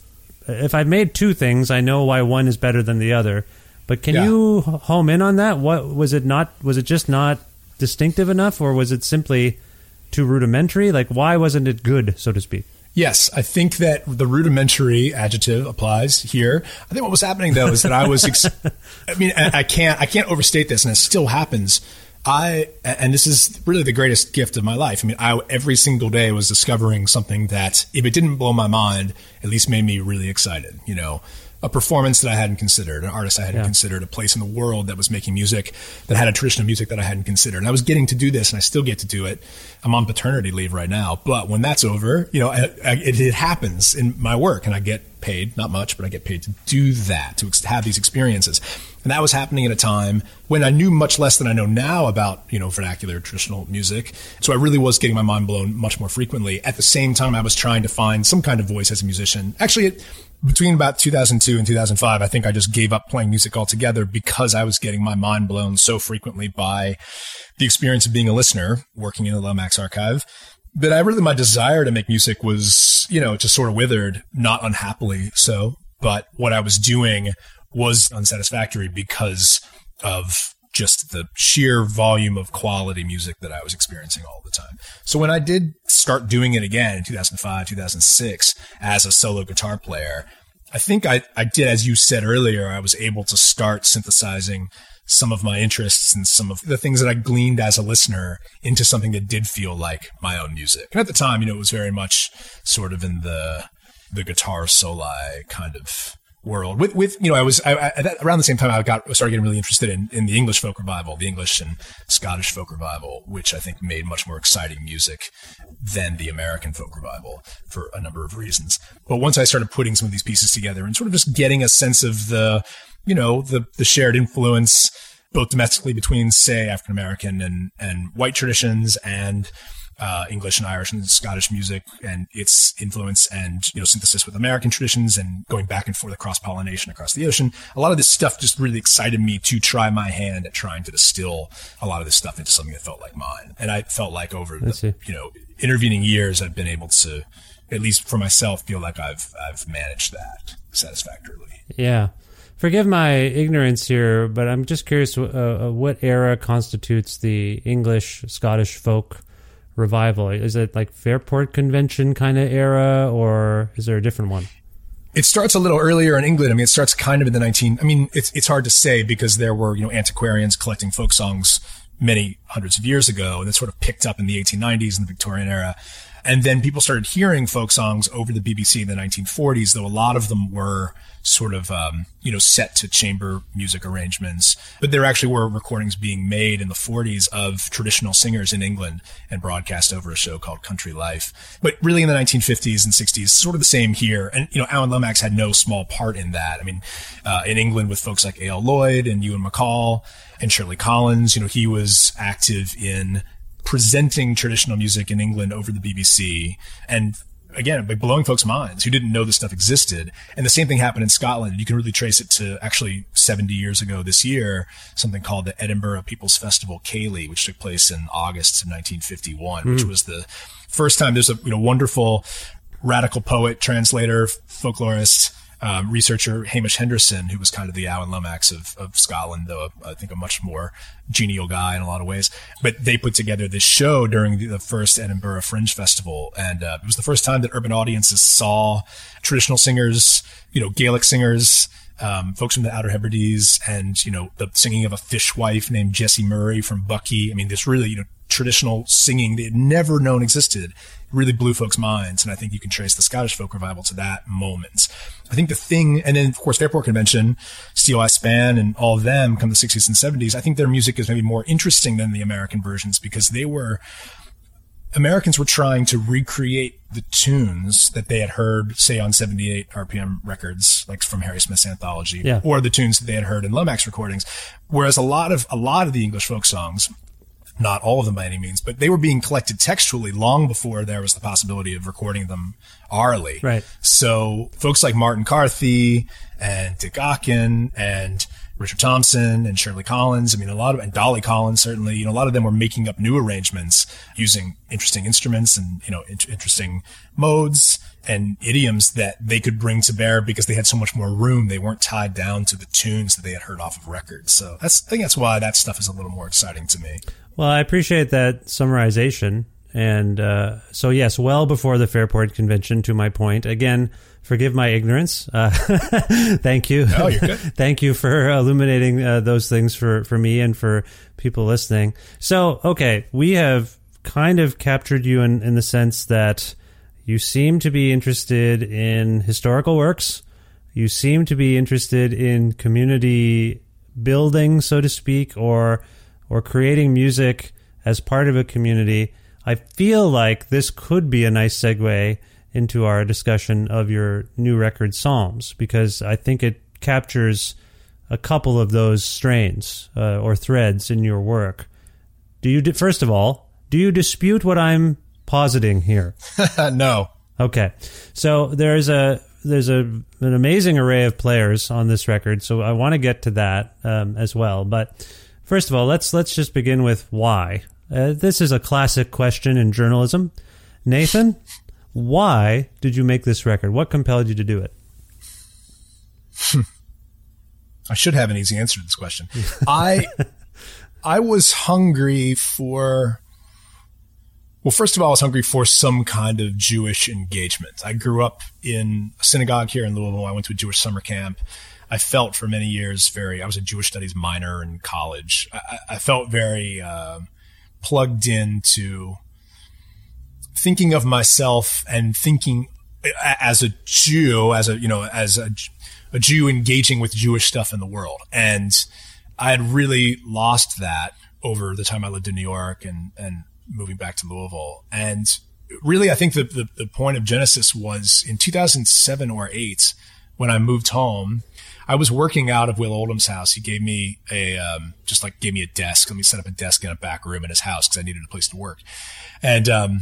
if I've made two things, I know why one is better than the other. But can yeah. you home in on that? What was it not was it just not distinctive enough or was it simply too rudimentary? Like why wasn't it good, so to speak? Yes, I think that the rudimentary adjective applies here. I think what was happening though is that I was, ex- I mean, I, I can't, I can't overstate this, and it still happens. I, and this is really the greatest gift of my life. I mean, I every single day was discovering something that, if it didn't blow my mind, at least made me really excited. You know, a performance that I hadn't considered, an artist I hadn't Yeah. considered, a place in the world that was making music that had a tradition of music that I hadn't considered. And I was getting to do this, and I still get to do it. I'm on paternity leave right now, but when that's over, you know, I, I, it, it happens in my work, and I get paid not much, but I get paid to do that, to ex- have these experiences. And that was happening at a time when I knew much less than I know now about, you know, vernacular traditional music. So I really was getting my mind blown much more frequently. At the same time, I was trying to find some kind of voice as a musician. Actually, it, between about 2002 and 2005, I think I just gave up playing music altogether because I was getting my mind blown so frequently by the experience of being a listener working in the Lomax archive. But I really, my desire to make music was, you know, just sort of withered, not unhappily so. But what I was doing was unsatisfactory because of just the sheer volume of quality music that I was experiencing all the time. So when I did start doing it again in 2005, 2006 as a solo guitar player, I think I, I did, as you said earlier, I was able to start synthesizing some of my interests and some of the things that I gleaned as a listener into something that did feel like my own music. And at the time, you know, it was very much sort of in the the guitar soli kind of world. With with you know, I was I, I, around the same time I got started getting really interested in in the English folk revival, the English and Scottish folk revival, which I think made much more exciting music than the American folk revival for a number of reasons. But once I started putting some of these pieces together and sort of just getting a sense of the you know the the shared influence both domestically between say African American and and white traditions and uh, English and Irish and Scottish music and its influence and you know synthesis with American traditions and going back and forth across pollination across the ocean. A lot of this stuff just really excited me to try my hand at trying to distill a lot of this stuff into something that felt like mine. And I felt like over the you know intervening years, I've been able to at least for myself feel like I've I've managed that satisfactorily. Yeah. Forgive my ignorance here, but I'm just curious uh, uh, what era constitutes the English Scottish folk revival? Is it like Fairport Convention kind of era, or is there a different one? It starts a little earlier in England. I mean, it starts kind of in the 19, I mean, it's, it's hard to say because there were, you know, antiquarians collecting folk songs many hundreds of years ago that sort of picked up in the 1890s and the Victorian era. And then people started hearing folk songs over the BBC in the 1940s, though a lot of them were sort of, um, you know, set to chamber music arrangements. But there actually were recordings being made in the 40s of traditional singers in England and broadcast over a show called Country Life. But really in the 1950s and 60s, sort of the same here. And, you know, Alan Lomax had no small part in that. I mean, uh, in England with folks like A.L. Lloyd and Ewan MacColl and Shirley Collins, you know, he was active in presenting traditional music in England over the BBC and again blowing folks' minds who didn't know this stuff existed. And the same thing happened in Scotland. You can really trace it to actually 70 years ago this year, something called the Edinburgh People's Festival Ceilidh, which took place in August of 1951, which hmm. was the first time there's a you know wonderful radical poet, translator, folklorist, um, researcher Hamish Henderson, who was kind of the Alan Lomax of, of Scotland, though I think a much more genial guy in a lot of ways. But they put together this show during the, the first Edinburgh Fringe Festival, and uh, it was the first time that urban audiences saw traditional singers, you know, Gaelic singers. Um, folks from the Outer Hebrides and, you know, the singing of a fishwife named Jessie Murray from Buckie. I mean, this really, you know, traditional singing they had never known existed really blew folks' minds. And I think you can trace the Scottish folk revival to that moment. I think the thing, and then of course Fairport Convention, Steeleye Span, and all of them come the 60s and 70s. I think their music is maybe more interesting than the American versions because they were, Americans were trying to recreate the tunes that they had heard, say, on 78 RPM records, like from Harry Smith's anthology, Yeah. or the tunes that they had heard in Lomax recordings. Whereas a lot of, a lot of the English folk songs, not all of them by any means, but they were being collected textually long before there was the possibility of recording them orally. Right. So folks like Martin Carthy and Dick Gaughan and Richard Thompson and Shirley Collins, I mean, a lot of, and Dolly Collins, certainly, you know, a lot of them were making up new arrangements using interesting instruments and, you know, int- interesting modes and idioms that they could bring to bear because they had so much more room. They weren't tied down to the tunes that they had heard off of records. So that's, I think that's why that stuff is a little more exciting to me. Well, I appreciate that summarization. And uh, so, yes, well before the Fairport Convention, to my point. Again, forgive my ignorance. Uh, thank you. Oh, you're good. thank you for illuminating uh, those things for, for me and for people listening. So, okay, we have kind of captured you in, in the sense that you seem to be interested in historical works. You seem to be interested in community building, so to speak, or or creating music as part of a community. I feel like this could be a nice segue into our discussion of your new record, Psalms, because I think it captures a couple of those strains uh, or threads in your work. Do you, first of all, do you dispute what I'm positing here? no. Okay, so there's a there's a an amazing array of players on this record, so I want to get to that um, as well. But first of all, let's let's just begin with why. Uh, this is a classic question in journalism. Nathan, why did you make this record? What compelled you to do it? I should have an easy answer to this question. I I was hungry for well, first of all, I was hungry for some kind of Jewish engagement. I grew up in a synagogue here in Louisville. I went to a Jewish summer camp. I felt for many years very, I was a Jewish studies minor in college. I, I felt very uh, plugged into thinking of myself and thinking as a Jew, as a, you know, as a, a Jew engaging with Jewish stuff in the world. And I had really lost that over the time I lived in New York and, and moving back to Louisville. And really, I think the, the, the point of Genesis was in 2007 or eight, when I moved home, I was working out of Will Oldham's house. He gave me a, um, just like gave me a desk. Let me set up a desk in a back room in his house because I needed a place to work. And, um,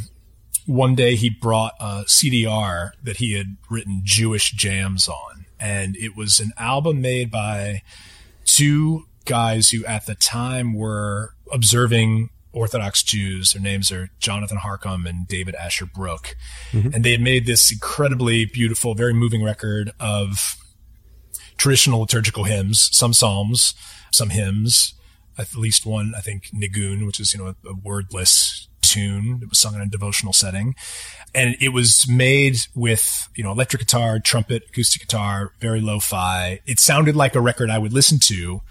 one day he brought a CDR that he had written Jewish jams on. And it was an album made by two guys who at the time were observing Orthodox Jews. Their names are Jonathan Harcum and David Asher Brook. Mm-hmm. And they had made this incredibly beautiful, very moving record of traditional liturgical hymns, some psalms, some hymns, at least one, I think, Nigun, which is, you know, a, a wordless tune. It was sung in a devotional setting. And it was made with, you know, electric guitar, trumpet, acoustic guitar, very lo-fi. It sounded like a record I would listen to.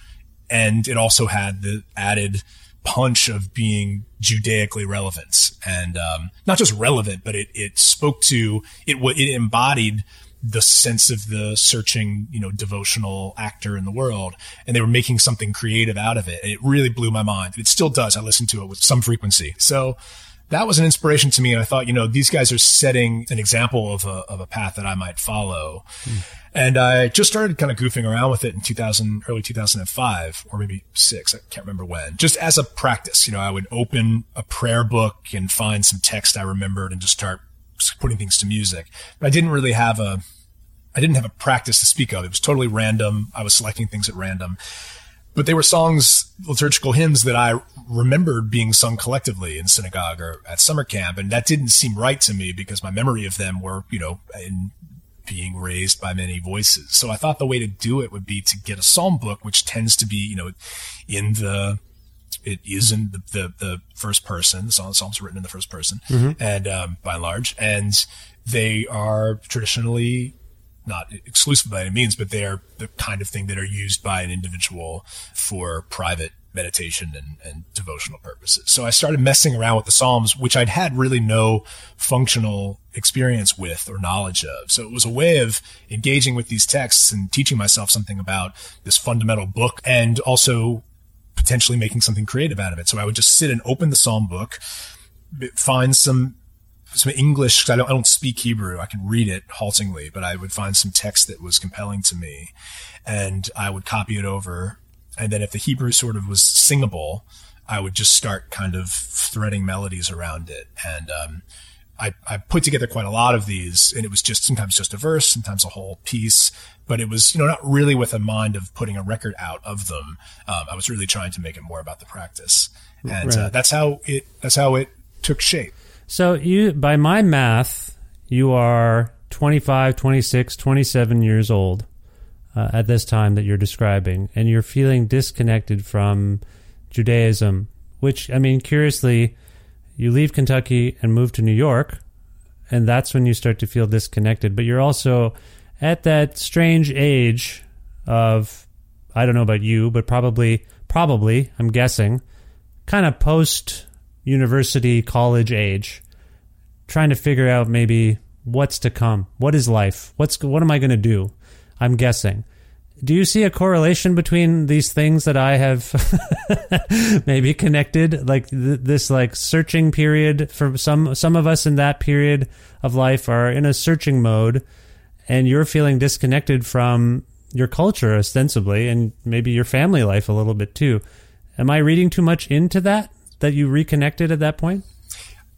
And it also had the added punch of being Judaically relevant and um, not just relevant, but it, it spoke to it. It embodied the sense of the searching, you know, devotional actor in the world, and they were making something creative out of it. And it really blew my mind. It still does. I listen to it with some frequency. So that was an inspiration to me. And I thought, you know, these guys are setting an example of a, of a path that I might follow. Mm. And I just started kind of goofing around with it in 2000, early 2005 or maybe six. I can't remember when. Just as a practice, you know, I would open a prayer book and find some text I remembered and just start putting things to music. But I didn't really have a, I didn't have a practice to speak of. It was totally random. I was selecting things at random but they were songs, liturgical hymns that I remembered being sung collectively in synagogue or at summer camp. And that didn't seem right to me because my memory of them were, you know, in being raised by many voices. So I thought the way to do it would be to get a psalm book, which tends to be, you know, in the, it is in the, the, the first person. The psalms are written in the first person mm-hmm. and, um, by and large, and they are traditionally not exclusive by any means, but they are the kind of thing that are used by an individual for private meditation and, and, devotional purposes. So I started messing around with the Psalms, which I'd had really no functional experience with or knowledge of. So it was a way of engaging with these texts and teaching myself something about this fundamental book and also potentially making something creative out of it. So I would just sit and open the Psalm book, find some some English because I don't, I don't speak Hebrew. I can read it haltingly, but I would find some text that was compelling to me and I would copy it over. And then if the Hebrew sort of was singable, I would just start kind of threading melodies around it. And, um, I, I put together quite a lot of these and it was just sometimes just a verse, sometimes a whole piece, but it was, you know, not really with a mind of putting a record out of them. Um, I was really trying to make it more about the practice. And uh, right. uh, that's how it, that's how it took shape. So you, by my math, you are 25, 26, 27 years old uh, at this time that you're describing, and you're feeling disconnected from Judaism, which, I mean, curiously, you leave Kentucky and move to New York, and that's when you start to feel disconnected. But you're also at that strange age of I don't know about you, but probably probably I'm guessing kind of post university college age trying to figure out maybe what's to come. What is life? What's what am I going to do? I'm guessing. Do you see a correlation between these things that I have maybe connected like th- this like searching period for some some of us in that period of life are in a searching mode and you're feeling disconnected from your culture ostensibly and maybe your family life a little bit too. Am I reading too much into that that you reconnected at that point?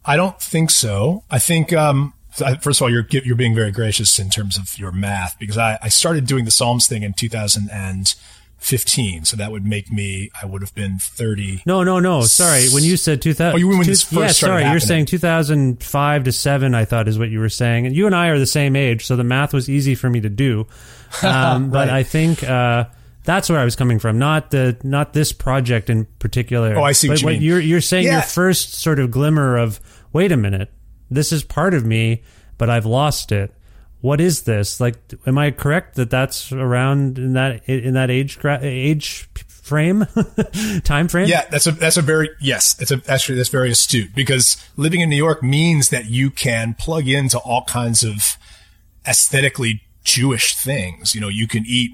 I don't think so. I think, um, first of all, you're you're being very gracious in terms of your math because I, I started doing the Psalms thing in 2015, so that would make me I would have been 30. No, no, no. Sorry, when you said 2000. Oh, you when this first yeah, started sorry, you're saying 2005 to seven. I thought is what you were saying, and you and I are the same age, so the math was easy for me to do. Um, But I think. Uh, that's where I was coming from, not the not this project in particular. Oh, I see what But you mean. You're you're saying your first sort of glimmer of wait a minute, this is part of me, but I've lost it. What is this? Like, am I correct that that's around in that in that age age frame, time frame? Yeah, that's a that's a very yes. That's a actually that's very astute because living in New York means that you can plug into all kinds of aesthetically Jewish things. You know, you can eat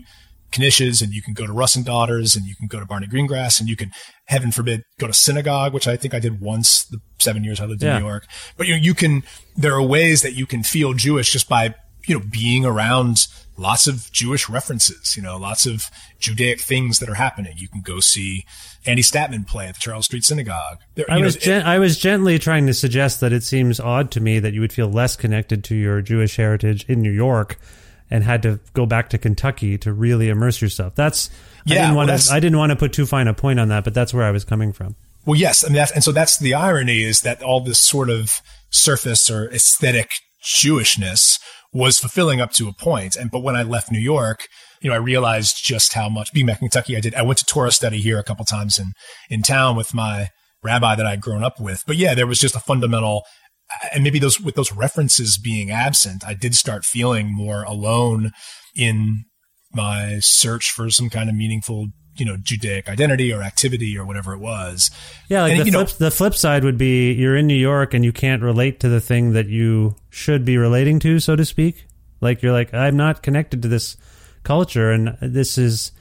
knishes and you can go to Russ and Daughters and you can go to Barney Greengrass and you can, heaven forbid, go to synagogue, which I think I did once the seven years I lived Yeah. in New York. But you know, you can, there are ways that you can feel Jewish just by, you know, being around lots of Jewish references, you know, lots of Judaic things that are happening. You can go see Andy Statman play at the Charles Street Synagogue. There, I you know, was gen- I was gently trying to suggest that it seems odd to me that you would feel less connected to your Jewish heritage in New York and had to go back to Kentucky to really immerse yourself. That's I Yeah, didn't want that's- to I didn't want to put too fine a point on that, but that's where I was coming from. Well, yes, and that's, and so that's the irony is that all this sort of surface or aesthetic Jewishness was fulfilling up to a point. And but when I left New York, you know, I realized just how much being back in Kentucky, I did. I went to Torah study here a couple times in in town with my rabbi that I'd grown up with. But yeah, there was just a fundamental. And maybe those with those references being absent, I did start feeling more alone in my search for some kind of meaningful, you know, Judaic identity or activity or whatever it was. Yeah, like And, the you know- the flip side would be you're in New York and you can't relate to the thing that you should be relating to, so to speak. Like you're like I'm not connected to this culture and this is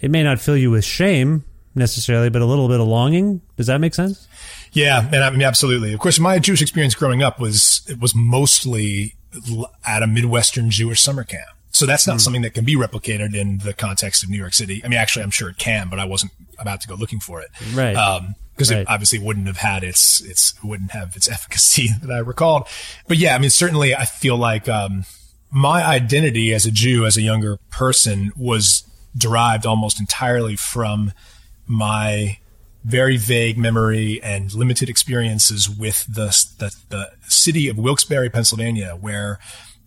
it may not fill you with shame necessarily, but a little bit of longing. Does that make sense? Yeah, and I mean absolutely. Of course, my Jewish experience growing up was it was mostly at a Midwestern Jewish summer camp. So that's not something that can be replicated in the context of New York City. I mean, actually, I'm sure it can, but I wasn't about to go looking for it. Right. because Right. it obviously wouldn't have had its its wouldn't have its efficacy that I recalled. But yeah, I mean, certainly, I feel like um, my identity as a Jew, as a younger person, was derived almost entirely from my very vague memory and limited experiences with the, the the city of Wilkes-Barre, Pennsylvania, where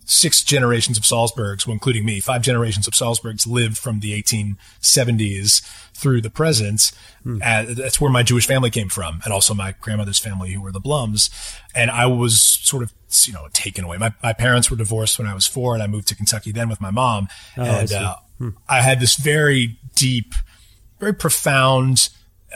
six generations of Salsburgs, well, including me, five generations of Salsburgs lived from the 1870s through the present. Uh, that's where my Jewish family came from, and also my grandmother's family, who were the Blums. And I was sort of, you know, taken away. My, my parents were divorced when I was four, and I moved to Kentucky then with my mom. I and see. uh, I had this very deep, very profound,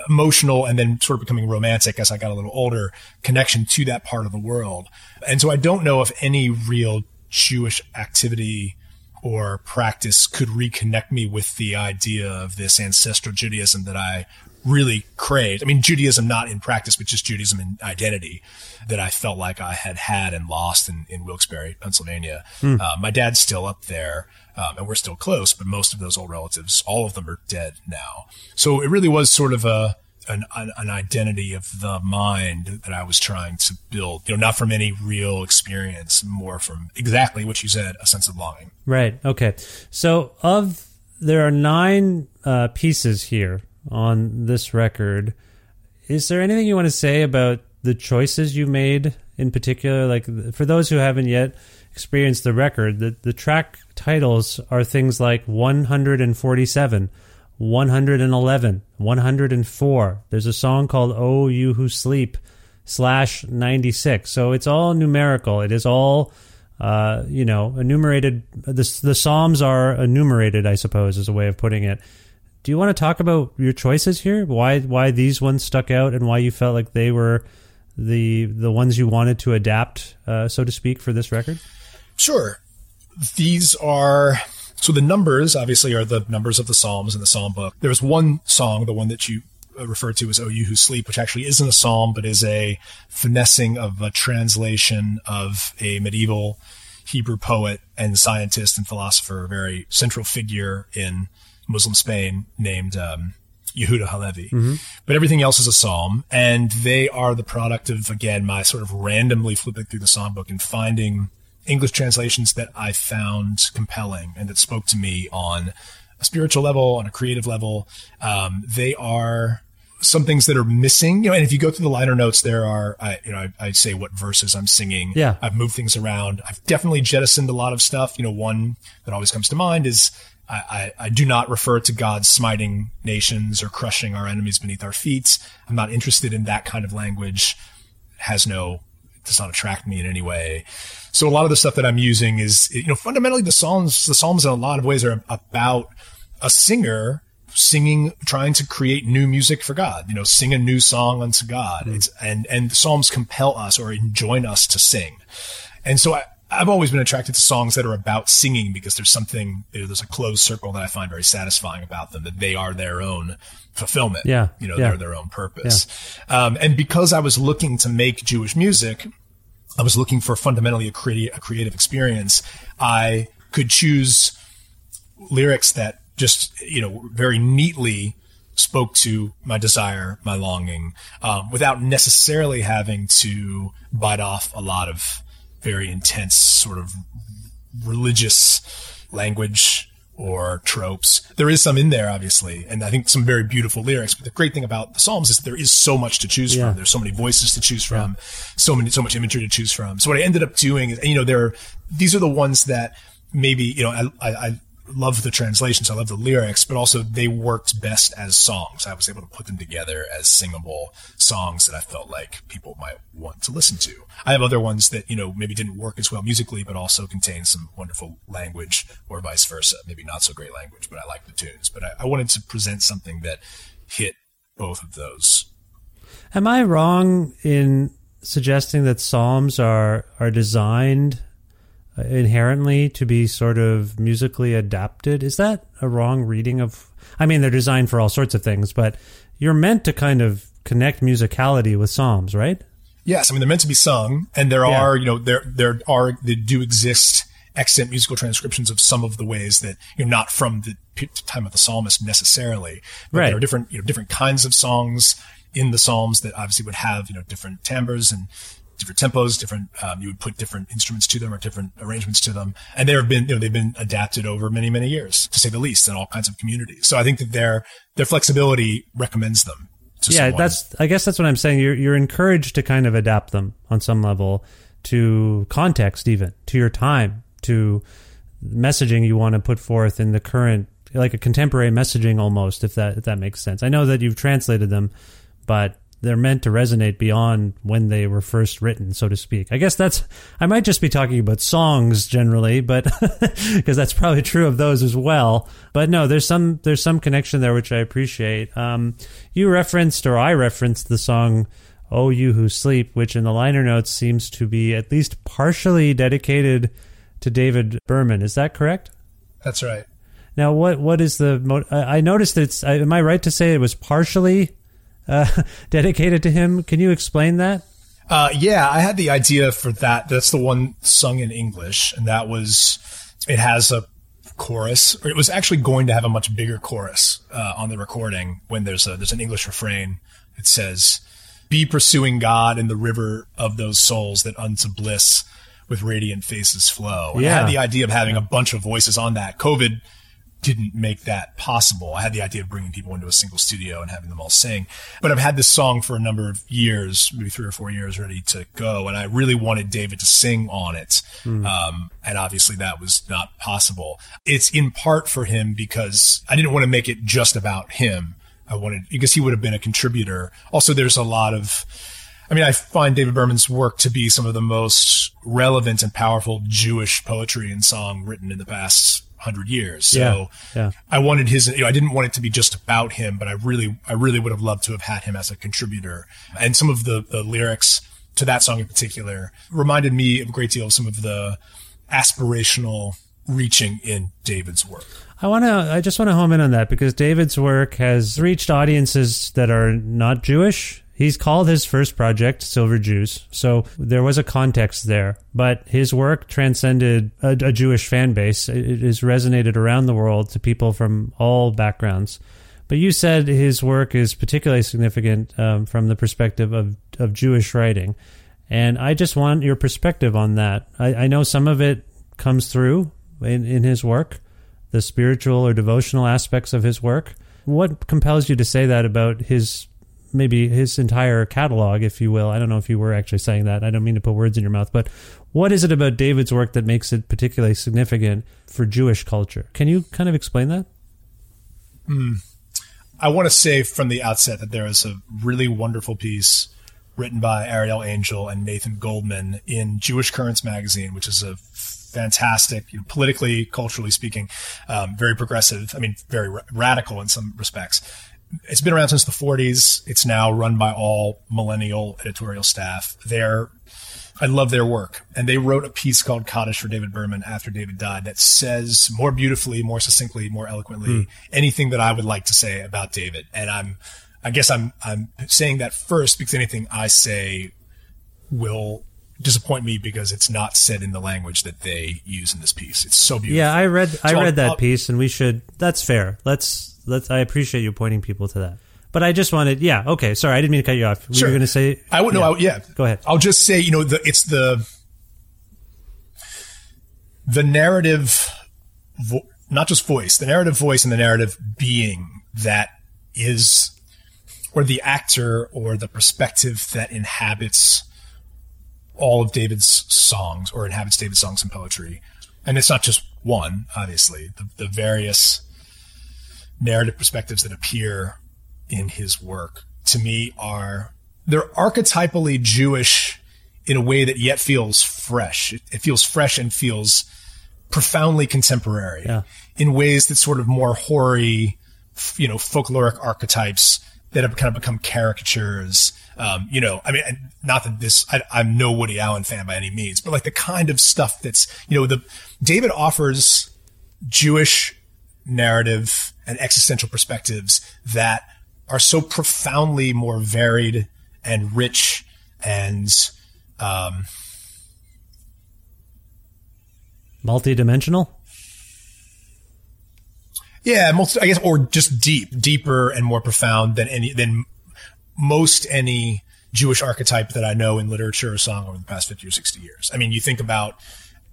emotional, and then sort of becoming romantic as I got a little older connection to that part of the world. And so I don't know if any real Jewish activity or practice could reconnect me with the idea of this ancestral Judaism that I really craved. I mean, Judaism not in practice, but just Judaism in identity that I felt like I had had and lost in, in Wilkes-Barre, Pennsylvania. Uh, my dad's still up there, um, and we're still close, but most of those old relatives, all of them are dead now. So it really was sort of a, an, an, identity of the mind that I was trying to build, you know, not from any real experience, more from exactly what you said, a sense of longing. Right. Okay. So of there are nine uh, pieces here on this record. Is there anything you want to say about the choices you made in particular? Like for those who haven't yet experienced the record, the the track titles are things like 147. 111, 104. There's a song called Oh You Who Sleep slash 96. So it's all numerical. It is all, uh, you know, enumerated. The, the Psalms are enumerated, I suppose, is a way of putting it. Do you want to talk about your choices here? Why why these ones stuck out and why you felt like they were the the ones you wanted to adapt, uh, so to speak, for this record? Sure. These are so the numbers obviously are the numbers of the Psalms in the Psalm book. There's one song, the one that you uh, referred to as "Oh You Who Sleep," which actually isn't a psalm, but is a finessing of a translation of a medieval Hebrew poet and scientist and philosopher, a very central figure in Muslim Spain named um, Yehuda Halevi. Mm-hmm. But everything else is a psalm, and they are the product of again my sort of randomly flipping through the psalm book and finding English translations that I found compelling and that spoke to me on a spiritual level, on a creative level. Um, they are some things that are missing, you know, and if you go through the liner notes, there are, I, you know, I, I say what verses I'm singing. Yeah. I've moved things around. I've definitely jettisoned a lot of stuff. You know, one that always comes to mind is I, I, I do not refer to God smiting nations or crushing our enemies beneath our feet. I'm not interested in that kind of language. It has no, it does not attract me in any way. So a lot of the stuff that I'm using is, you know, fundamentally the Psalms, the Psalms in a lot of ways are about a singer singing, trying to create new music for God, you know, sing a new song unto God. It's, and, and the Psalms compel us or enjoin us to sing. And so I, I've always been attracted to songs that are about singing because there's something, there's a closed circle that I find very satisfying about them, that they are their own fulfillment. Yeah. You know, Yeah. they're their own purpose. Um, and because I was looking to make Jewish music, I was looking for fundamentally a, creati- a creative experience. I could choose lyrics that just, you know, very neatly spoke to my desire, my longing, um, without necessarily having to bite off a lot of very intense sort of religious language or tropes. There is some in there, obviously, and I think some very beautiful lyrics. But the great thing about the Psalms is there is so much to choose Yeah. from. There's so many voices to choose from, so many, so much imagery to choose from. So what I ended up doing is, you know, there, these are the ones that maybe, you know, I, I, I love the translations. I love the lyrics, but also they worked best as songs. I was able to put them together as singable songs that I felt like people might want to listen to. I have other ones that, you know, maybe didn't work as well musically, but also contain some wonderful language or vice versa. Maybe not so great language, but I like the tunes. But I, I wanted to present something that hit both of those. Am I wrong in suggesting that psalms are are designed inherently to be sort of musically adapted? Is that a wrong reading of? I mean, they're designed for all sorts of things, but you're meant to kind of connect musicality with psalms, right? Yes, I mean they're meant to be sung, and there Yeah. are you know there there are there do exist extant musical transcriptions of some of the ways that you know not from the time of the psalmist necessarily, but Right. there are different you know different kinds of songs in the psalms that obviously would have you know different timbres and different tempos, different um, you would put different instruments to them or different arrangements to them, and there have been you know they've been adapted over many many years to say the least in all kinds of communities. So I think that their their flexibility recommends them. To yeah, someone. that's. I guess that's what I'm saying. You're you're encouraged to kind of adapt them on some level to context, even to your time, to messaging you want to put forth in the current, like a contemporary messaging almost, if that if that makes sense. I know that you've translated them, but they're meant to resonate beyond when they were first written, so to speak. I guess that's. I might just be talking about songs generally, but because that's probably true of those as well. But no, there's some there's some connection there which I appreciate. Um, you referenced or I referenced the song "Oh You Who Sleep," which in the liner notes seems to be at least partially dedicated to David Berman. Is that correct? that's right. Now, what what is the? Mo- I I noticed that it's. I- Am I right to say it was partially uh, dedicated to him? Can you explain that? Uh, yeah, I had the idea for that. That's the one sung in English, and that was it has a chorus. Or it was actually going to have a much bigger chorus uh, on the recording. When there's a there's an English refrain, it says, "Be pursuing God in the river of those souls that unto bliss with radiant faces flow." And I Yeah. had the idea of having a bunch of voices on that. COVID didn't make that possible. I had the idea of bringing people into a single studio and having them all sing. But I've had this song for a number of years, maybe three or four years ready to go. And I really wanted David to sing on it. Um, and obviously that was not possible. It's in part for him because I didn't want to make it just about him. I wanted, because he would have been a contributor. Also, there's a lot of, I mean, I find David Berman's work to be some of the most relevant and powerful Jewish poetry and song written in the past hundred years. So Yeah, yeah. I wanted his, you know, I didn't want it to be just about him, but I really, I really would have loved to have had him as a contributor. And some of the, the lyrics to that song in particular reminded me of a great deal of some of the aspirational reaching in David's work. I want to. I just want to home in on that because David's work has reached audiences that are not Jewish. He's called his first project Silver Jews, so there was a context there. But his work transcended a, a Jewish fan base. It, has resonated around the world to people from all backgrounds. But you said his work is particularly significant um, from the perspective of, of Jewish writing. And I just want your perspective on that. I, I know some of it comes through in, in his work, the spiritual or devotional aspects of his work. What compels you to say that about his maybe his entire catalog, if you will? I don't know if you were actually saying that. I don't mean to put words in your mouth, but what is it about David's work that makes it particularly significant for Jewish culture? Can you kind of explain that? I want to say from the outset that there is a really wonderful piece written by Ariel Angel and Nathan Goldman in Jewish Currents magazine, which is a fantastic, you know, politically, culturally speaking, um, very progressive. I mean, very ra- radical in some respects. It's been around since the 40s. It's now run by all millennial editorial staff. They're I love their work. And they wrote a piece called Kaddish for David Berman after David died that says more beautifully, more succinctly, more eloquently hmm. anything that I would like to say about David. And I'm, I guess I'm, I'm saying that first because anything I say will disappoint me because it's not said in the language that they use in this piece. It's so beautiful. Yeah, I read I So I'll- read that I'll- piece, and we should. That's fair. Let's let's. I appreciate you pointing people to that. But I just wanted. Yeah. Okay. Sorry, I didn't mean to cut you off. Were Sure. you going to say? I would know. Yeah. Go ahead. I'll just say, you know, the, it's the the narrative, vo- not just voice, the narrative voice and the narrative being that is, or the actor or the perspective that inhabits all of David's songs or inhabits David's songs and poetry. And it's not just one, obviously. The, the various narrative perspectives that appear in his work to me are they're archetypally Jewish in a way that yet feels fresh. It, it feels fresh and feels profoundly contemporary Yeah. in ways that sort of more hoary, you know, folkloric archetypes that have kind of become caricatures. Um, you know, I mean, not that this, I, I'm no Woody Allen fan by any means, but like the kind of stuff that's, you know, the David offers Jewish narrative and existential perspectives that are so profoundly more varied and rich and um, Multi-dimensional. yeah, most, I guess, or just deep, deeper and more profound than any than most any Jewish archetype that I know in literature or song over the past fifty or sixty years. I mean, you think about,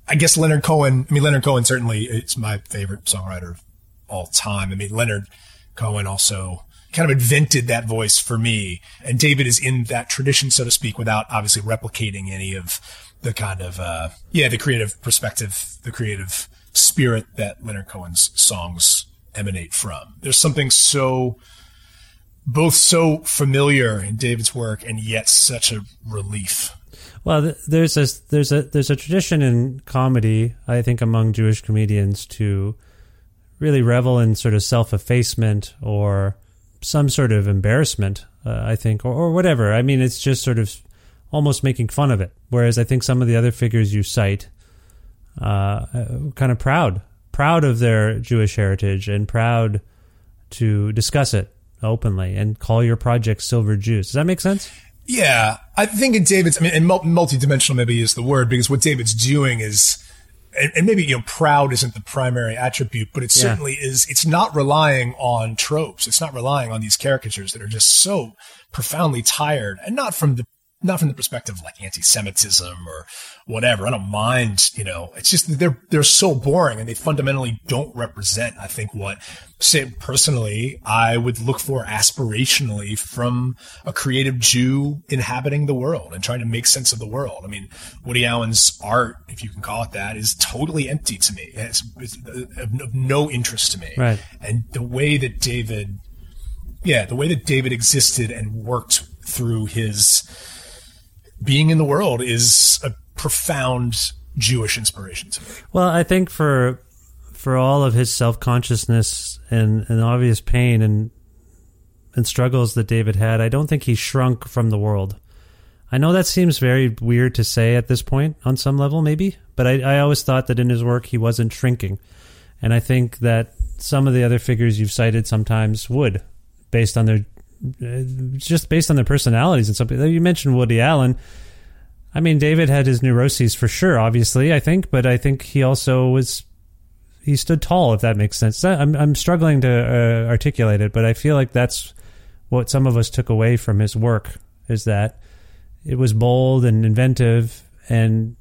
I guess Leonard Cohen. I mean, Leonard Cohen certainly is my favorite songwriter all time. I mean, Leonard Cohen also kind of invented that voice for me, and David is in that tradition, so to speak, without obviously replicating any of the kind of uh, yeah, the creative perspective, the creative spirit that Leonard Cohen's songs emanate from. There's something so both so familiar in David's work and yet such a relief. Well, there's a there's a there's a tradition in comedy, I think, among Jewish comedians to really revel in sort of self effacement or some sort of embarrassment. Uh, I think, or, or whatever. I mean, it's just sort of almost making fun of it. Whereas I think some of the other figures you cite, uh, kind of proud, proud of their Jewish heritage and proud to discuss it openly and call your project Silver Jews. Does that make sense? Yeah, I think in David's, I mean, and mul- multidimensional maybe is the word because what David's doing is, and, and maybe you know, proud isn't the primary attribute, but it Yeah. certainly is. It's not relying on tropes. It's not relying on these caricatures that are just so profoundly tired, and not from the not from the perspective of like anti-Semitism or whatever. I don't mind, you know. It's just that they're they're so boring and they fundamentally don't represent. I think what, say personally, I would look for aspirationally from a creative Jew inhabiting the world and trying to make sense of the world. I mean, Woody Allen's art, if you can call it that, is totally empty to me. It's, it's uh, of of no interest to me. Right. And the way that David yeah, the way that David existed and worked through his being in the world is a profound Jewish inspiration to me. Well, I think for for all of his self consciousness and, and obvious pain and and struggles that David had, I don't think he shrunk from the world. I know that seems very weird to say at this point on some level, maybe, but I, I always thought that in his work he wasn't shrinking. And I think that some of the other figures you've cited sometimes would, based on their just based on their personalities and something. You mentioned Woody Allen. I mean, David had his neuroses for sure, obviously, I think, but I think he also was he stood tall, if that makes sense. I'm I'm struggling to uh, articulate it, but I feel like that's what some of us took away from his work is that it was bold and inventive and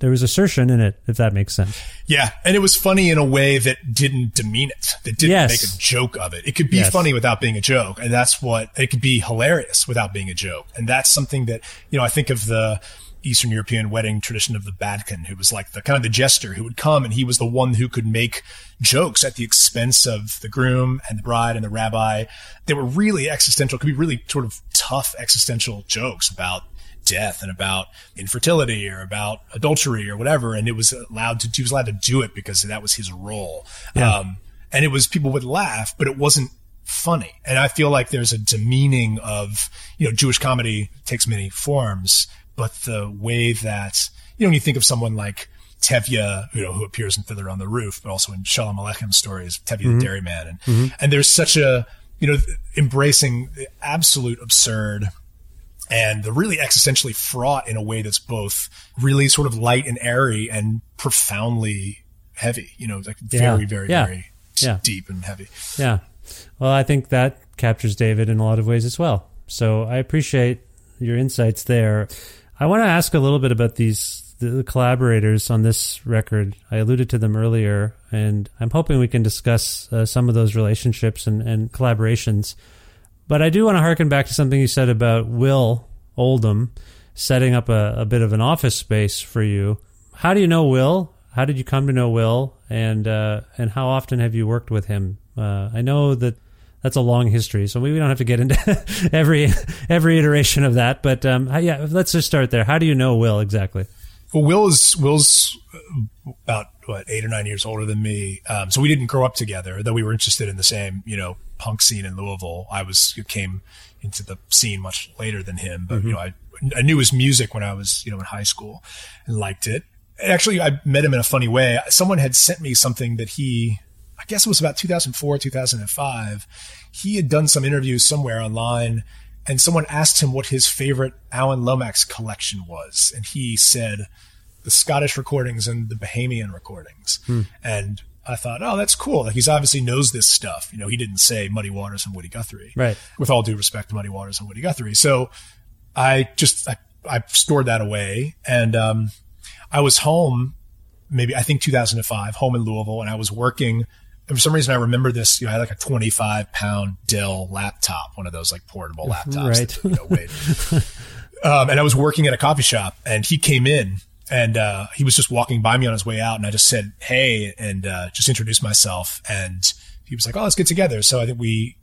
there was assertion in it, if that makes sense. Yeah, and it was funny in a way that didn't demean it, that didn't Yes. make a joke of it. It could be Yes. funny without being a joke, and that's what it could be hilarious without being a joke, and that's something that you know. I think of the Eastern European wedding tradition of the Badkin, who was like the kind of the jester who would come, and he was the one who could make jokes at the expense of the groom and the bride and the rabbi. They were really existential, could be really sort of tough existential jokes about death and about infertility or about adultery or whatever. And it was allowed to, he was allowed to do it because that was his role. Um, and it was, people would laugh, but it wasn't funny. And I feel like there's a demeaning of, you know, Jewish comedy takes many forms, but the way that, you know, when you think of someone like, Tevye, you know, who appears in Fiddler on the Roof, but also in Shalom Aleichem stories, Tevye the Dairyman. And, and there's such a, you know, embracing the absolute absurd and the really existentially fraught in a way that's both really sort of light and airy and profoundly heavy, you know, like Yeah. very, very, Yeah. very Yeah. deep and heavy. Yeah. Well, I think that captures David in a lot of ways as well. So I appreciate your insights there. I want to ask a little bit about these the collaborators on this record. I alluded to them earlier, and I'm hoping we can discuss uh, some of those relationships and, and collaborations. But I do want to harken back to something you said about Will Oldham setting up a, a bit of an office space for you. How do you know Will? How did you come to know Will? And uh, and how often have you worked with him? Uh, I know that that's a long history, so we don't have to get into every every iteration of that. But um, yeah, let's just start there. How do you know Will exactly? Well, Will is Will's about what eight or nine years older than me, um, so we didn't grow up together. Though we were interested in the same, you know, punk scene in Louisville. I was came into the scene much later than him, but you mm-hmm. know, I I knew his music when I was you know in high school and liked it. And actually, I met him in a funny way. Someone had sent me something that he, I guess it was about 2004, 2005. He had done some interviews somewhere online and someone asked him what his favorite Alan Lomax collection was, and he said the Scottish recordings and the Bahamian recordings. Hmm. And I thought, oh, that's cool. Like he's obviously knows this stuff. You know, he didn't say Muddy Waters and Woody Guthrie, Right. With all due respect to Muddy Waters and Woody Guthrie. So I just I, I stored that away, and um, I was home, maybe I think 2005, home in Louisville, and I was working. And for some reason, I remember this. You know, I had like a 25 pound Dell laptop, one of those like portable laptops. Right. That, you know, um, and I was working at a coffee shop, and he came in, and uh, he was just walking by me on his way out, and I just said, "Hey," and uh, just introduced myself, and he was like, "Oh, let's get together." So I think we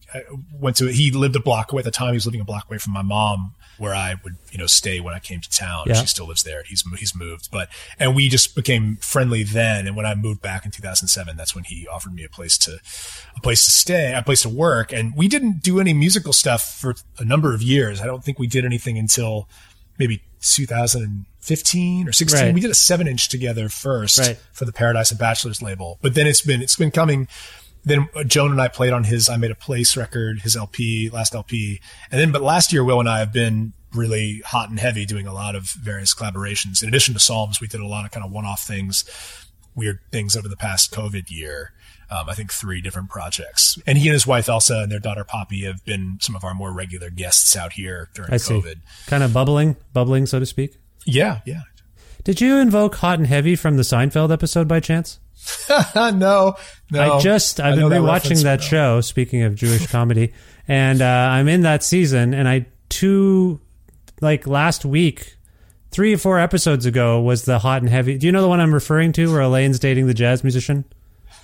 went to. He lived a block away at the time. He was living a block away from my mom, where I would you know stay when I came to town. Yeah. She still lives there. He's he's moved, but and we just became friendly then. And when I moved back in 2007, that's when he offered me a place to a place to stay, a place to work. And we didn't do any musical stuff for a number of years. I don't think we did anything until maybe 2015 or 16. Right. We did a seven inch together first Right. for the Paradise of Bachelors label, but then it's been it's been coming. Then uh, Joan and I played on his I Made a Place record, his LP, last LP, and then but last year Will and I have been really hot and heavy doing a lot of various collaborations. In addition to Psalms, we did a lot of kind of one off things, weird things over the past COVID year. Um, I think three different projects, and he and his wife Elsa and their daughter Poppy have been some of our more regular guests out here during I see. COVID. Kind of bubbling, bubbling, so to speak. Yeah, yeah. Did you invoke "Hot and Heavy" from the Seinfeld episode by chance? no, no. I just I've I been that rewatching reference, that show. Speaking of Jewish comedy, and uh, I'm in that season, and I two like last week, three or four episodes ago was the hot and heavy. Do you know the one I'm referring to, where Elaine's dating the jazz musician?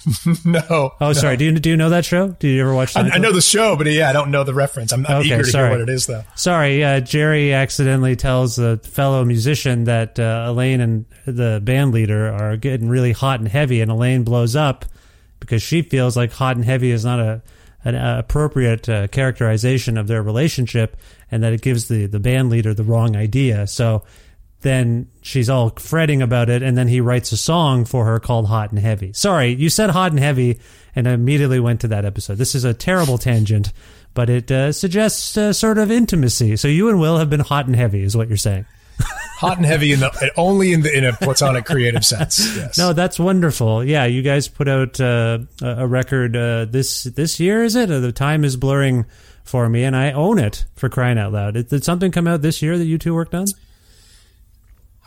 no. Oh, sorry. Do you do you know that show? Do you ever watch? I, I know the show, but yeah, I don't know the reference. I'm, I'm Okay, eager to sorry. hear what it is, though. Sorry, uh, Jerry accidentally tells a fellow musician that uh, Elaine and the band leader are getting really hot and heavy, and Elaine blows up because she feels like hot and heavy is not a an uh, appropriate uh, characterization of their relationship, and that it gives the the band leader the wrong idea. So then she's all fretting about it, and then he writes a song for her called "Hot and Heavy." Sorry, you said "Hot and Heavy," and I immediately went to that episode. This is a terrible tangent, but it uh, suggests uh, sort of intimacy. So you and Will have been hot and heavy, is what you're saying. Hot and heavy in the only in the in a platonic creative sense. Yes. No, that's wonderful. Yeah, you guys put out uh, a a record uh, this this year, is it? Uh, The time is blurring for me, and I own it for crying out loud. Did something come out this year that you two worked on?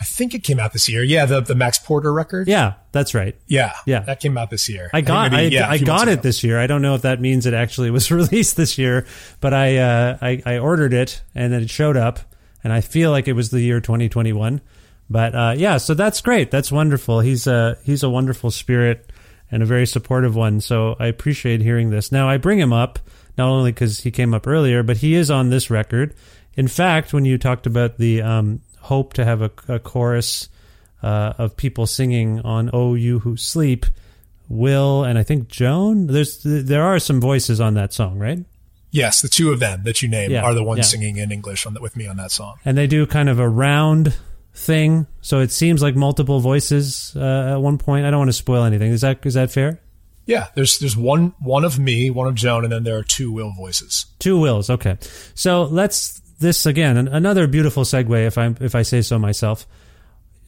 I think it came out this year. Yeah, the the Max Porter record. Yeah, that's right. yeah, Yeah. That came out this year. I got maybe, I, yeah, I got it this year. I don't know if that means it actually was released this year, but I, uh, I I ordered it and then it showed up, and I feel like it was the year 2021. But uh, yeah, so that's great. That's wonderful. He's a he's a wonderful spirit and a very supportive one. So I appreciate hearing this. Now I bring him up not only because he came up earlier, but he is on this record. In fact, when you talked about the um, hope to have a, a chorus uh, of people singing on "Oh You Who Sleep," Will and I think Joan. There's there are some voices on that song, right? Yes, the two of them that you named Yeah, are the ones yeah. singing in English on the, with me on that song. And they do kind of a round thing, so it seems like multiple voices uh, at one point. I don't want to spoil anything. Is that is that fair? Yeah, there's there's one one of me, one of Joan, and then there are two Will voices. Two wills. Okay, so let's this again. Another beautiful segue, if I if I say so myself.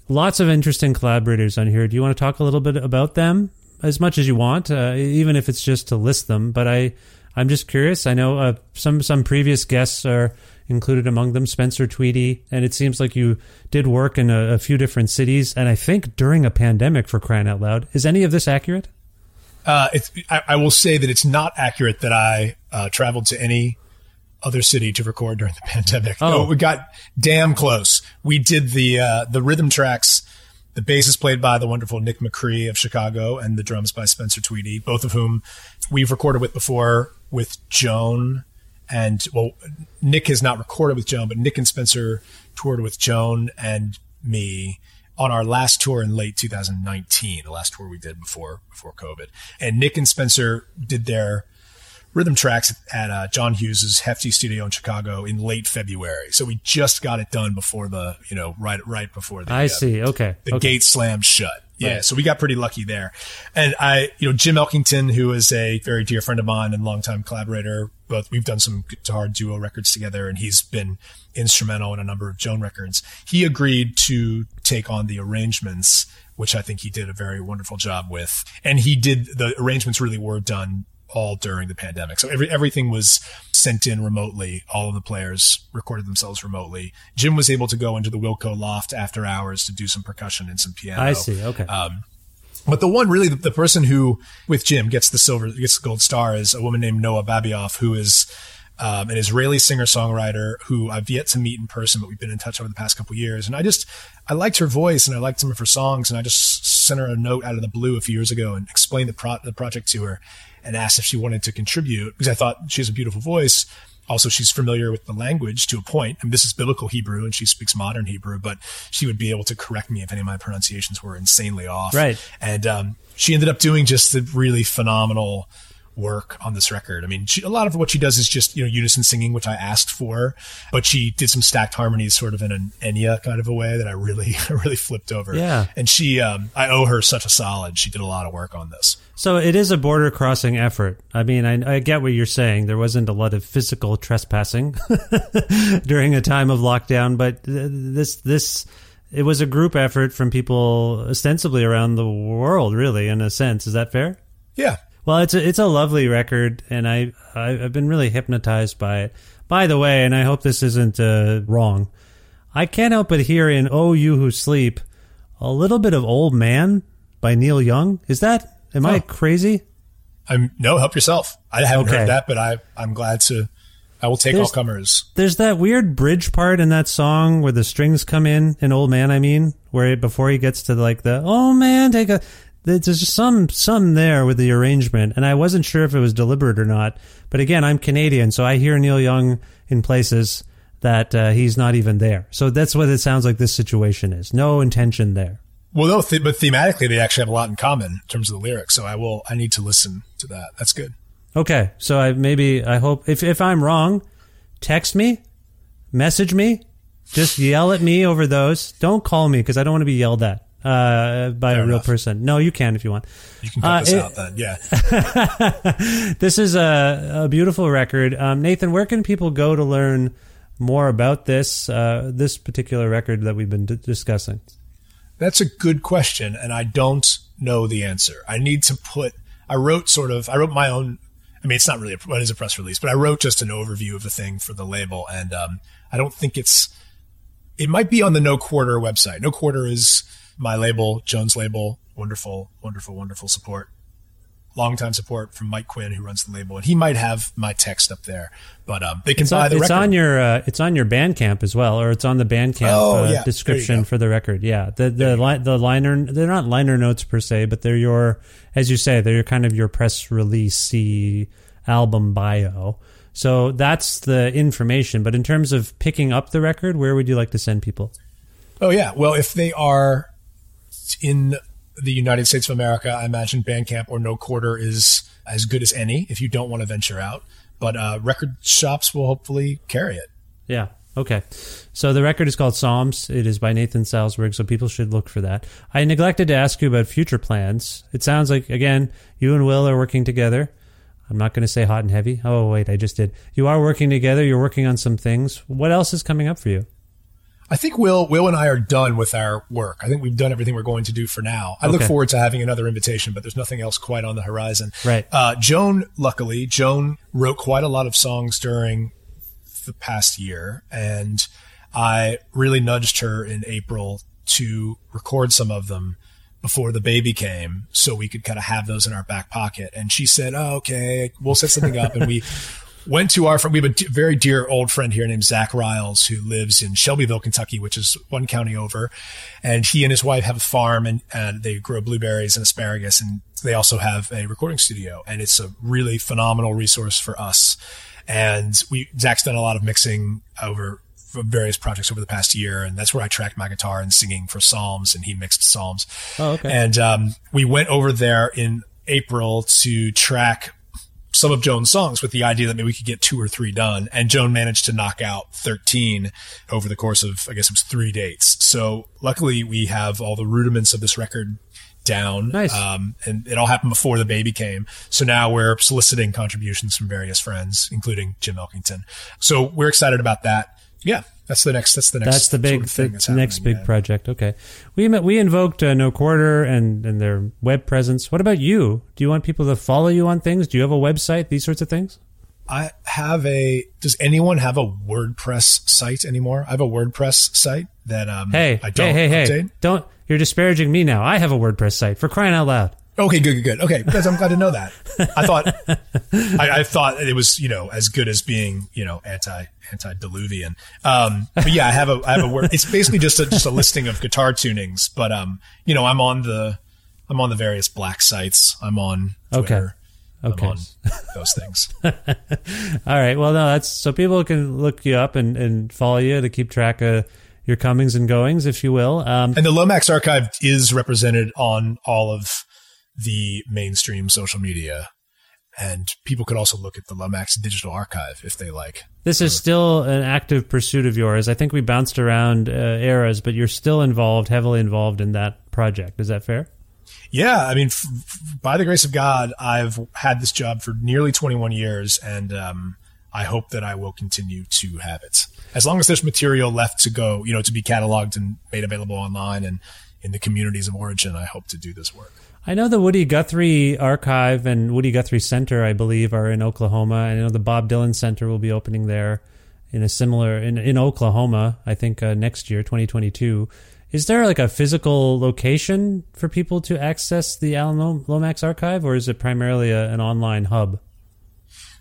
Lots of interesting collaborators on here. Do you want to talk a little bit about them as much as you want, uh, even if it's just to list them? But I I'm just curious. I know uh, some some previous guests are included among them, Spencer Tweedy, and it seems like you did work in a, a few different cities, and I think during a pandemic for crying out loud. Is any of this accurate? Uh, I, I will say that it's not accurate that I uh, traveled to any other city to record during the pandemic. Oh. No, we got damn close. We did the uh, the rhythm tracks. The bass is played by the wonderful Nick Macri of Chicago, and the drums by Spencer Tweedy, both of whom we've recorded with before with Joan. And well, Nick has not recorded with Joan, but Nick and Spencer toured with Joan and me on our last tour in late 2019, the last tour we did before before COVID. And Nick and Spencer did their rhythm tracks at uh, John Hughes's Hefty Studio in Chicago in late February. So we just got it done before the you know right right before the I uh, see. Okay. the okay. gate slammed shut. Yeah, Right. so we got pretty lucky there. And I, you know, Jim Elkington, who is a very dear friend of mine and longtime collaborator, both we've done some guitar duo records together, and he's been instrumental in a number of Joan records. He agreed to take on the arrangements, which I think he did a very wonderful job with. And he did the arrangements really were done all during the pandemic. So every, everything was sent in remotely. All of the players recorded themselves remotely. Jim was able to go into the Wilco loft after hours to do some percussion and some piano. I see. Okay. Um, but the one really, the, the person who with Jim gets the silver, gets the gold star is a woman named Noa Babayof, who is um, an Israeli singer songwriter who I've yet to meet in person, but we've been in touch over the past couple years. And I just, I liked her voice and I liked some of her songs. And I just sent her a note out of the blue a few years ago and explained the, pro- the project to her and asked if she wanted to contribute because I thought she has a beautiful voice. Also, she's familiar with the language to a point. I mean, this is biblical Hebrew and she speaks modern Hebrew, but she would be able to correct me if any of my pronunciations were insanely off. Right. And um, she ended up doing just a really phenomenal work on this record. I mean, she, a lot of what she does is just, you know, unison singing, which I asked for, but she did some stacked harmonies sort of in an Enya kind of a way that I really, really flipped over. Yeah. And she, um, I owe her such a solid. She did a lot of work on this. So it is a border crossing effort. I mean, I, I get what you're saying. There wasn't a lot of physical trespassing during a time of lockdown, but this this it was a group effort from people ostensibly around the world, really, in a sense. Is that fair? Yeah. Well, it's a it's a lovely record, and I, I I've been really hypnotized by it. By the way, and I hope this isn't uh, wrong, I can't help but hear in "Oh You Who Sleep" a little bit of "Old Man" by Neil Young. Is that am I Oh. crazy? I'm no help yourself. I haven't Okay. heard that, but I, I'm glad to, I will take There's- all comers. There's that weird bridge part in that song where the strings come in, an old man, I mean, where it, before he gets to like the oh man, take a. there's just some some there with the arrangement, and I wasn't sure if it was deliberate or not. But again, I'm Canadian, so I hear Neil Young in places that uh, he's not even there. So that's what it sounds like this situation is. No intention there. Well, no, th- but thematically, they actually have a lot in common in terms of the lyrics. So I will. I need to listen to that. That's good. Okay, so I maybe I hope if if I'm wrong, text me, message me, just yell at me over those. Don't call me because I don't want to be yelled at uh, by Fair a real enough. person. No, you can if you want. You can cut Uh, this it- out then. Yeah. this is a, a beautiful record. Um, Nathan, where can people go to learn more about this uh, this particular record that we've been d- discussing? That's a good question, and I don't know the answer. I need to put. I wrote sort of. I wrote my own. I mean, it's not really a, what is a press release, but I wrote just an overview of the thing for the label, and um, I don't think it's. It might be on the No Quarter website. No Quarter is my label, Joan's label. Wonderful, wonderful, wonderful support. Longtime support from Mike Quinn, who runs the label, and he might have my text up there. But um, they can It's, buy on, the it's record. on your uh, it's on your Bandcamp as well, or it's on the Bandcamp Oh, uh, yeah. Description for the record. Yeah, the the li- the liner they're not liner notes per se, but they're your as you say they're kind of your press release album bio. So that's the information. But in terms of picking up the record, where would you like to send people? Oh yeah. Well, if they are in the United States of America, I imagine Bandcamp or No Quarter is as good as any. If you don't want to venture out, but uh, record shops will hopefully carry it. Yeah. Okay. So the record is called Psalms. It is by Nathan Salsburg, so people should look for that. I neglected to ask you about future plans. It sounds like, again, you and Will are working together. I'm not going to say hot and heavy. Oh, wait, I just did. You are working together. You're working on some things. What else is coming up for you? I think Will, Will and I are done with our work. I think we've done everything we're going to do for now. I look forward to having another invitation, but there's nothing else quite on the horizon. Right. Uh, Joan, luckily, Joan wrote quite a lot of songs during the past year, and I really nudged her in April to record some of them before the baby came, so we could kind of have those in our back pocket. And she said, "Oh, okay, we'll set something up." And we went to our friend. We have a d- very dear old friend here named Zach Riles who lives in Shelbyville, Kentucky, which is one county over. And he and his wife have a farm and, and they grow blueberries and asparagus. And they also have a recording studio. And it's a really phenomenal resource for us. And we, Zach's done a lot of mixing over various projects over the past year. And that's where I tracked my guitar and singing for Psalms and he mixed Psalms. Oh, okay. And, um, we went over there in April to track some of Joan's songs with the idea that maybe we could get two or three done. And Joan managed to knock out 13 over the course of, I guess it was three dates. So luckily we have all the rudiments of this record down. Nice. Um, and it all happened before the baby came. So now we're soliciting contributions from various friends, including Jim Elkington. So we're excited about that. Yeah. That's the next, that's the next, That's the big, sort of thing the that's next big yeah. project. Okay, we met, we invoked uh, No Quarter and and their web presence. What about you? Do you want people to follow you on things? Do you have a website? These sorts of things. I have a. Does anyone have a WordPress site anymore? I have a WordPress site that um. Hey, I don't hey, hey, hey! Don't you're disparaging me now. I have a WordPress site for crying out loud. Okay, good, good, good. Okay, because I'm glad to know that. I thought, I, I thought it was you know as good as being you know anti antediluvian. Um, but yeah, I have a I have a word. It's basically just a just a listing of guitar tunings. But um, you know, I'm on the I'm on the various black sites. I'm on Twitter. Okay. I'm on those things. All right. Well, no, that's so people can look you up and, and follow you to keep track of your comings and goings, if you will. Um, And the Lomax archive is represented on all of the mainstream social media. And people could also look at the Lomax digital archive if they like. this is still an active pursuit of yours. I think we bounced around uh, eras, but you're still involved, heavily involved in that project. Is that fair? Yeah, I mean, f- f- by the grace of God, I've had this job for nearly 21 years, and um, I hope that I will continue to have it as long as there's material left to go, you know, to be cataloged and made available online and in the communities of origin. I hope to do this work. I know the Woody Guthrie Archive and Woody Guthrie Center, I believe, are in Oklahoma. And I know the Bob Dylan Center will be opening there in a similar in in Oklahoma. I think uh, next year, 2022. Is there like a physical location for people to access the Alan Lomax archive, or is it primarily a, an online hub?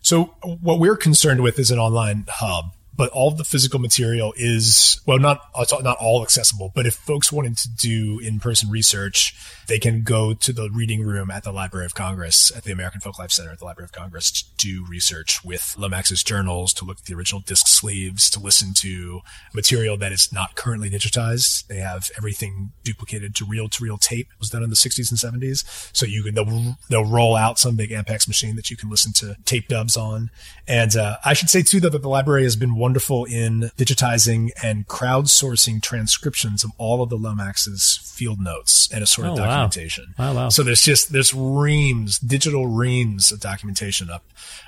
So what we're concerned with is an online hub, but all the physical material is well not not all accessible but if folks wanted to do in-person research they can go to the reading room at the library of congress at the american folklife center at the library of congress to do research with lomax's journals to look at the original disc sleeves to listen to material that is not currently digitized. They have everything duplicated to reel-to-reel tape. It was done in the 60s and 70s so you can they'll, they'll roll out some big ampex machine that you can listen to tape dubs on. And uh, i should say too though that the library has been wonderful in digitizing and crowdsourcing transcriptions of all of the Lomax's field notes and assorted Oh, wow. documentation. Wow, wow. So there's just there's reams, digital reams of documentation up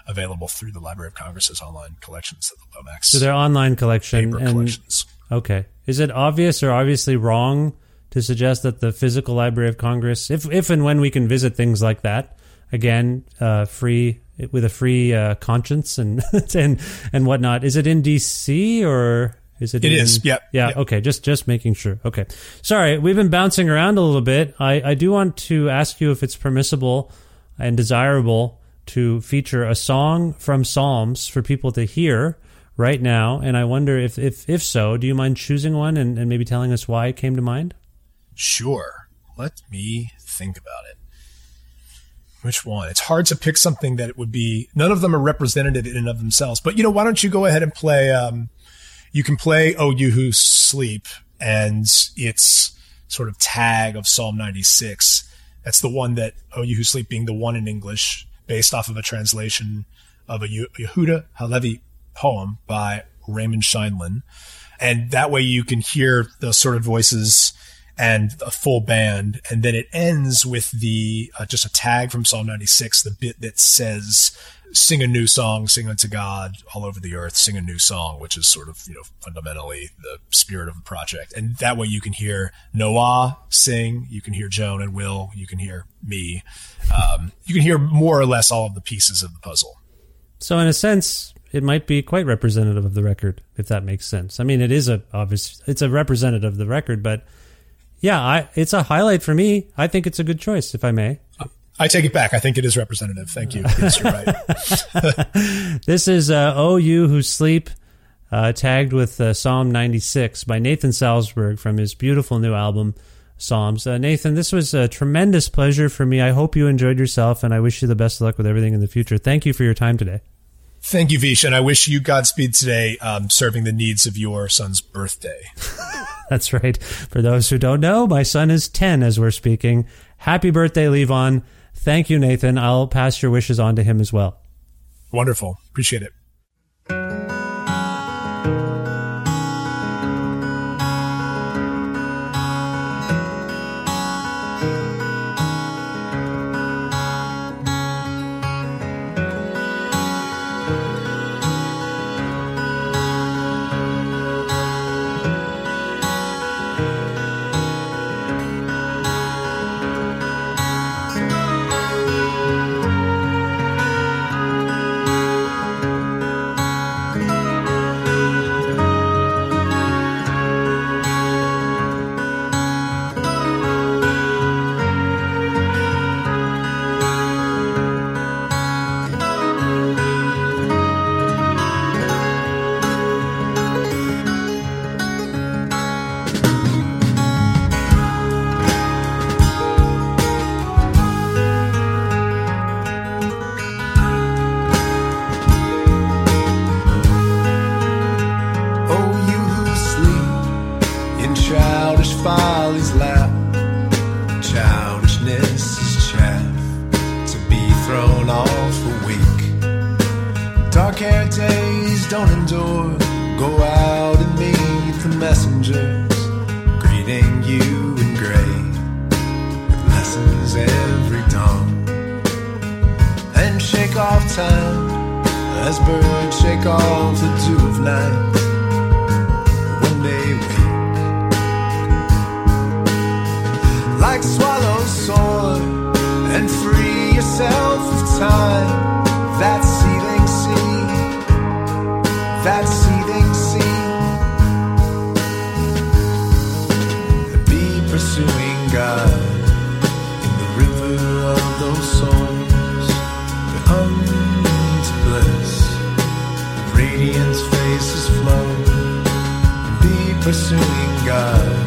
available through the Library of Congress's online collections of the Lomax So their online collection paper and collections. okay, is it obvious or obviously wrong to suggest that the physical Library of Congress, if if and when we can visit things like that again, uh, free with a free uh, conscience and and and whatnot, is it in D.C. or is it? It in, is, yep, Yeah. yep. Okay. Just just making sure. Okay. Sorry, we've been bouncing around a little bit. I I do want to ask you if it's permissible and desirable to feature a song from Psalms for people to hear right now. And I wonder if if if so, do you mind choosing one and, and maybe telling us why it came to mind? Sure. Let me think about it. Which one? It's hard to pick something that it would be. None of them are representative in and of themselves. But you know, why don't you go ahead and play? Um, you can play "Oh You Who Sleep" and its sort of tag of Psalm 96. That's the one that "Oh You Who Sleep" being the one in English, based off of a translation of a Yehuda Halevi poem by Raymond Scheindlin. And that way you can hear the sort of voices and a full band. And then it ends with the, uh, just a tag from Psalm 96, the bit that says, sing a new song, sing unto God all over the earth, sing a new song, which is sort of, you know, fundamentally the spirit of the project. And that way you can hear Noa sing, you can hear Joan and Will, you can hear me. Um, you can hear more or less all of the pieces of the puzzle. So in a sense, it might be quite representative of the record, if that makes sense. I mean, it is a obvious, it's a representative of the record, but yeah, I, it's a highlight for me. I think it's a good choice, if I may. I take it back. I think it is representative. Thank you. Yes, you're right. This is uh, "Oh You Who Sleep," uh, tagged with uh, Psalm 96 by Nathan Salsburg from his beautiful new album Psalms. Uh, Nathan, this was a tremendous pleasure for me. I hope you enjoyed yourself, and I wish you the best of luck with everything in the future. Thank you for your time today. Thank you, Vish, and I wish you Godspeed today, um, serving the needs of your son's birthday. That's right. For those who don't know, my son is 10 as we're speaking. Happy birthday, Levon. Thank you, Nathan. I'll pass your wishes on to him as well. Wonderful. Appreciate it. Birds shake off the dew of night when they wake. Like swallows soar and free yourself of time. Pursuing God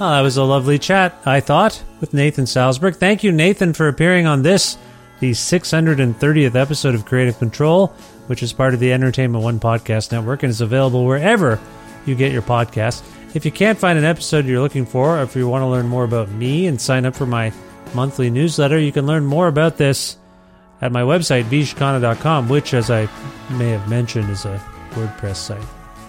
Oh, that was a lovely chat, I thought, with Nathan Salsburg. Thank you, Nathan, for appearing on this, the 630th episode of Creative Control, which is part of the Entertainment One Podcast Network and is available wherever you get your podcasts. If you can't find an episode you're looking for, or if you want to learn more about me and sign up for my monthly newsletter, you can learn more about this at my website, vishkhanna.com, which, as I may have mentioned, is a WordPress site.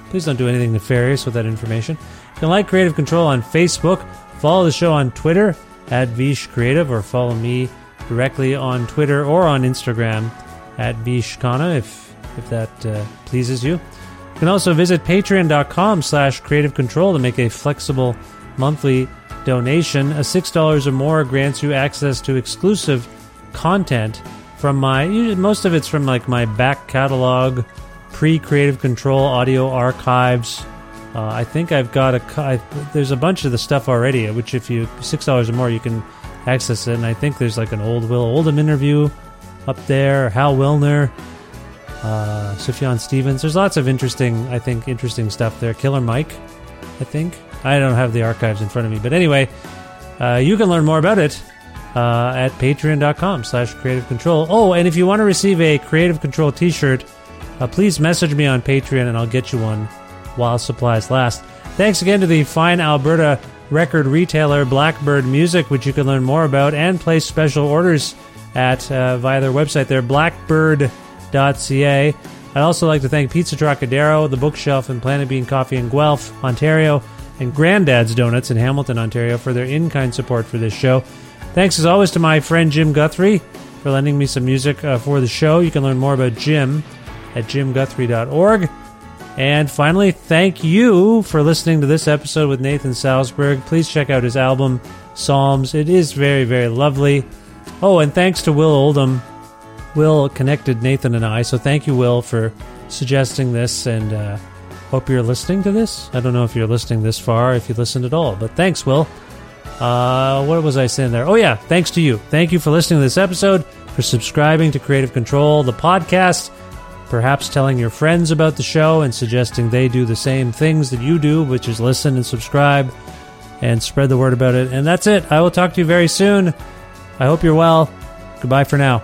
Please don't do anything nefarious with that information. You can like Creative Control on Facebook, follow the show on Twitter at Vish Creative, or follow me directly on Twitter or on Instagram at Vishkhanna if if that uh, pleases you. You can also visit patreon.com slash creative control to make a flexible monthly donation. A $6 or more grants you access to exclusive content from my, most of it's from like my back catalog, pre creative control audio archives, Uh, I think I've got a. there's a bunch of the stuff already, which if you six dollars or more, you can access it. And I think there's like an old Will Oldham interview up there, Hal Willner, uh, Sufjan Stevens. There's lots of interesting, I think, interesting stuff there. Killer Mike, I think. I don't have the archives in front of me, but anyway, uh, you can learn more about it uh, at patreon.com slash creative control. Oh, and if you want to receive a creative control t-shirt, uh, please message me on Patreon and I'll get you one while supplies last. Thanks again to the fine Alberta record retailer Blackbird Music, which you can learn more about and place special orders at uh, via their website there, blackbird.ca. I'd also like to thank Pizza Trocadero, The Bookshelf, and Planet Bean Coffee in Guelph, Ontario, and Granddad's Donuts in Hamilton, Ontario for their in-kind support for this show. Thanks as always to my friend Jim Guthrie for lending me some music uh, for the show. You can learn more about Jim at jimguthrie.org. And finally, thank you for listening to this episode with Nathan Salsburg. Please check out his album, Psalms. It is very, very lovely. Oh, and thanks to Will Oldham. Will connected Nathan and I, so thank you, Will, for suggesting this. And uh, hope you're listening to this. I don't know if you're listening this far, if you listened at all, but thanks, Will. Uh, what was I saying there? Oh, yeah, thanks to you. Thank you for listening to this episode, for subscribing to Creative Control, the podcast, perhaps telling your friends about the show and suggesting they do the same things that you do, which is listen and subscribe and spread the word about it. And that's it. I will talk to you very soon. I hope you're well. Goodbye for now.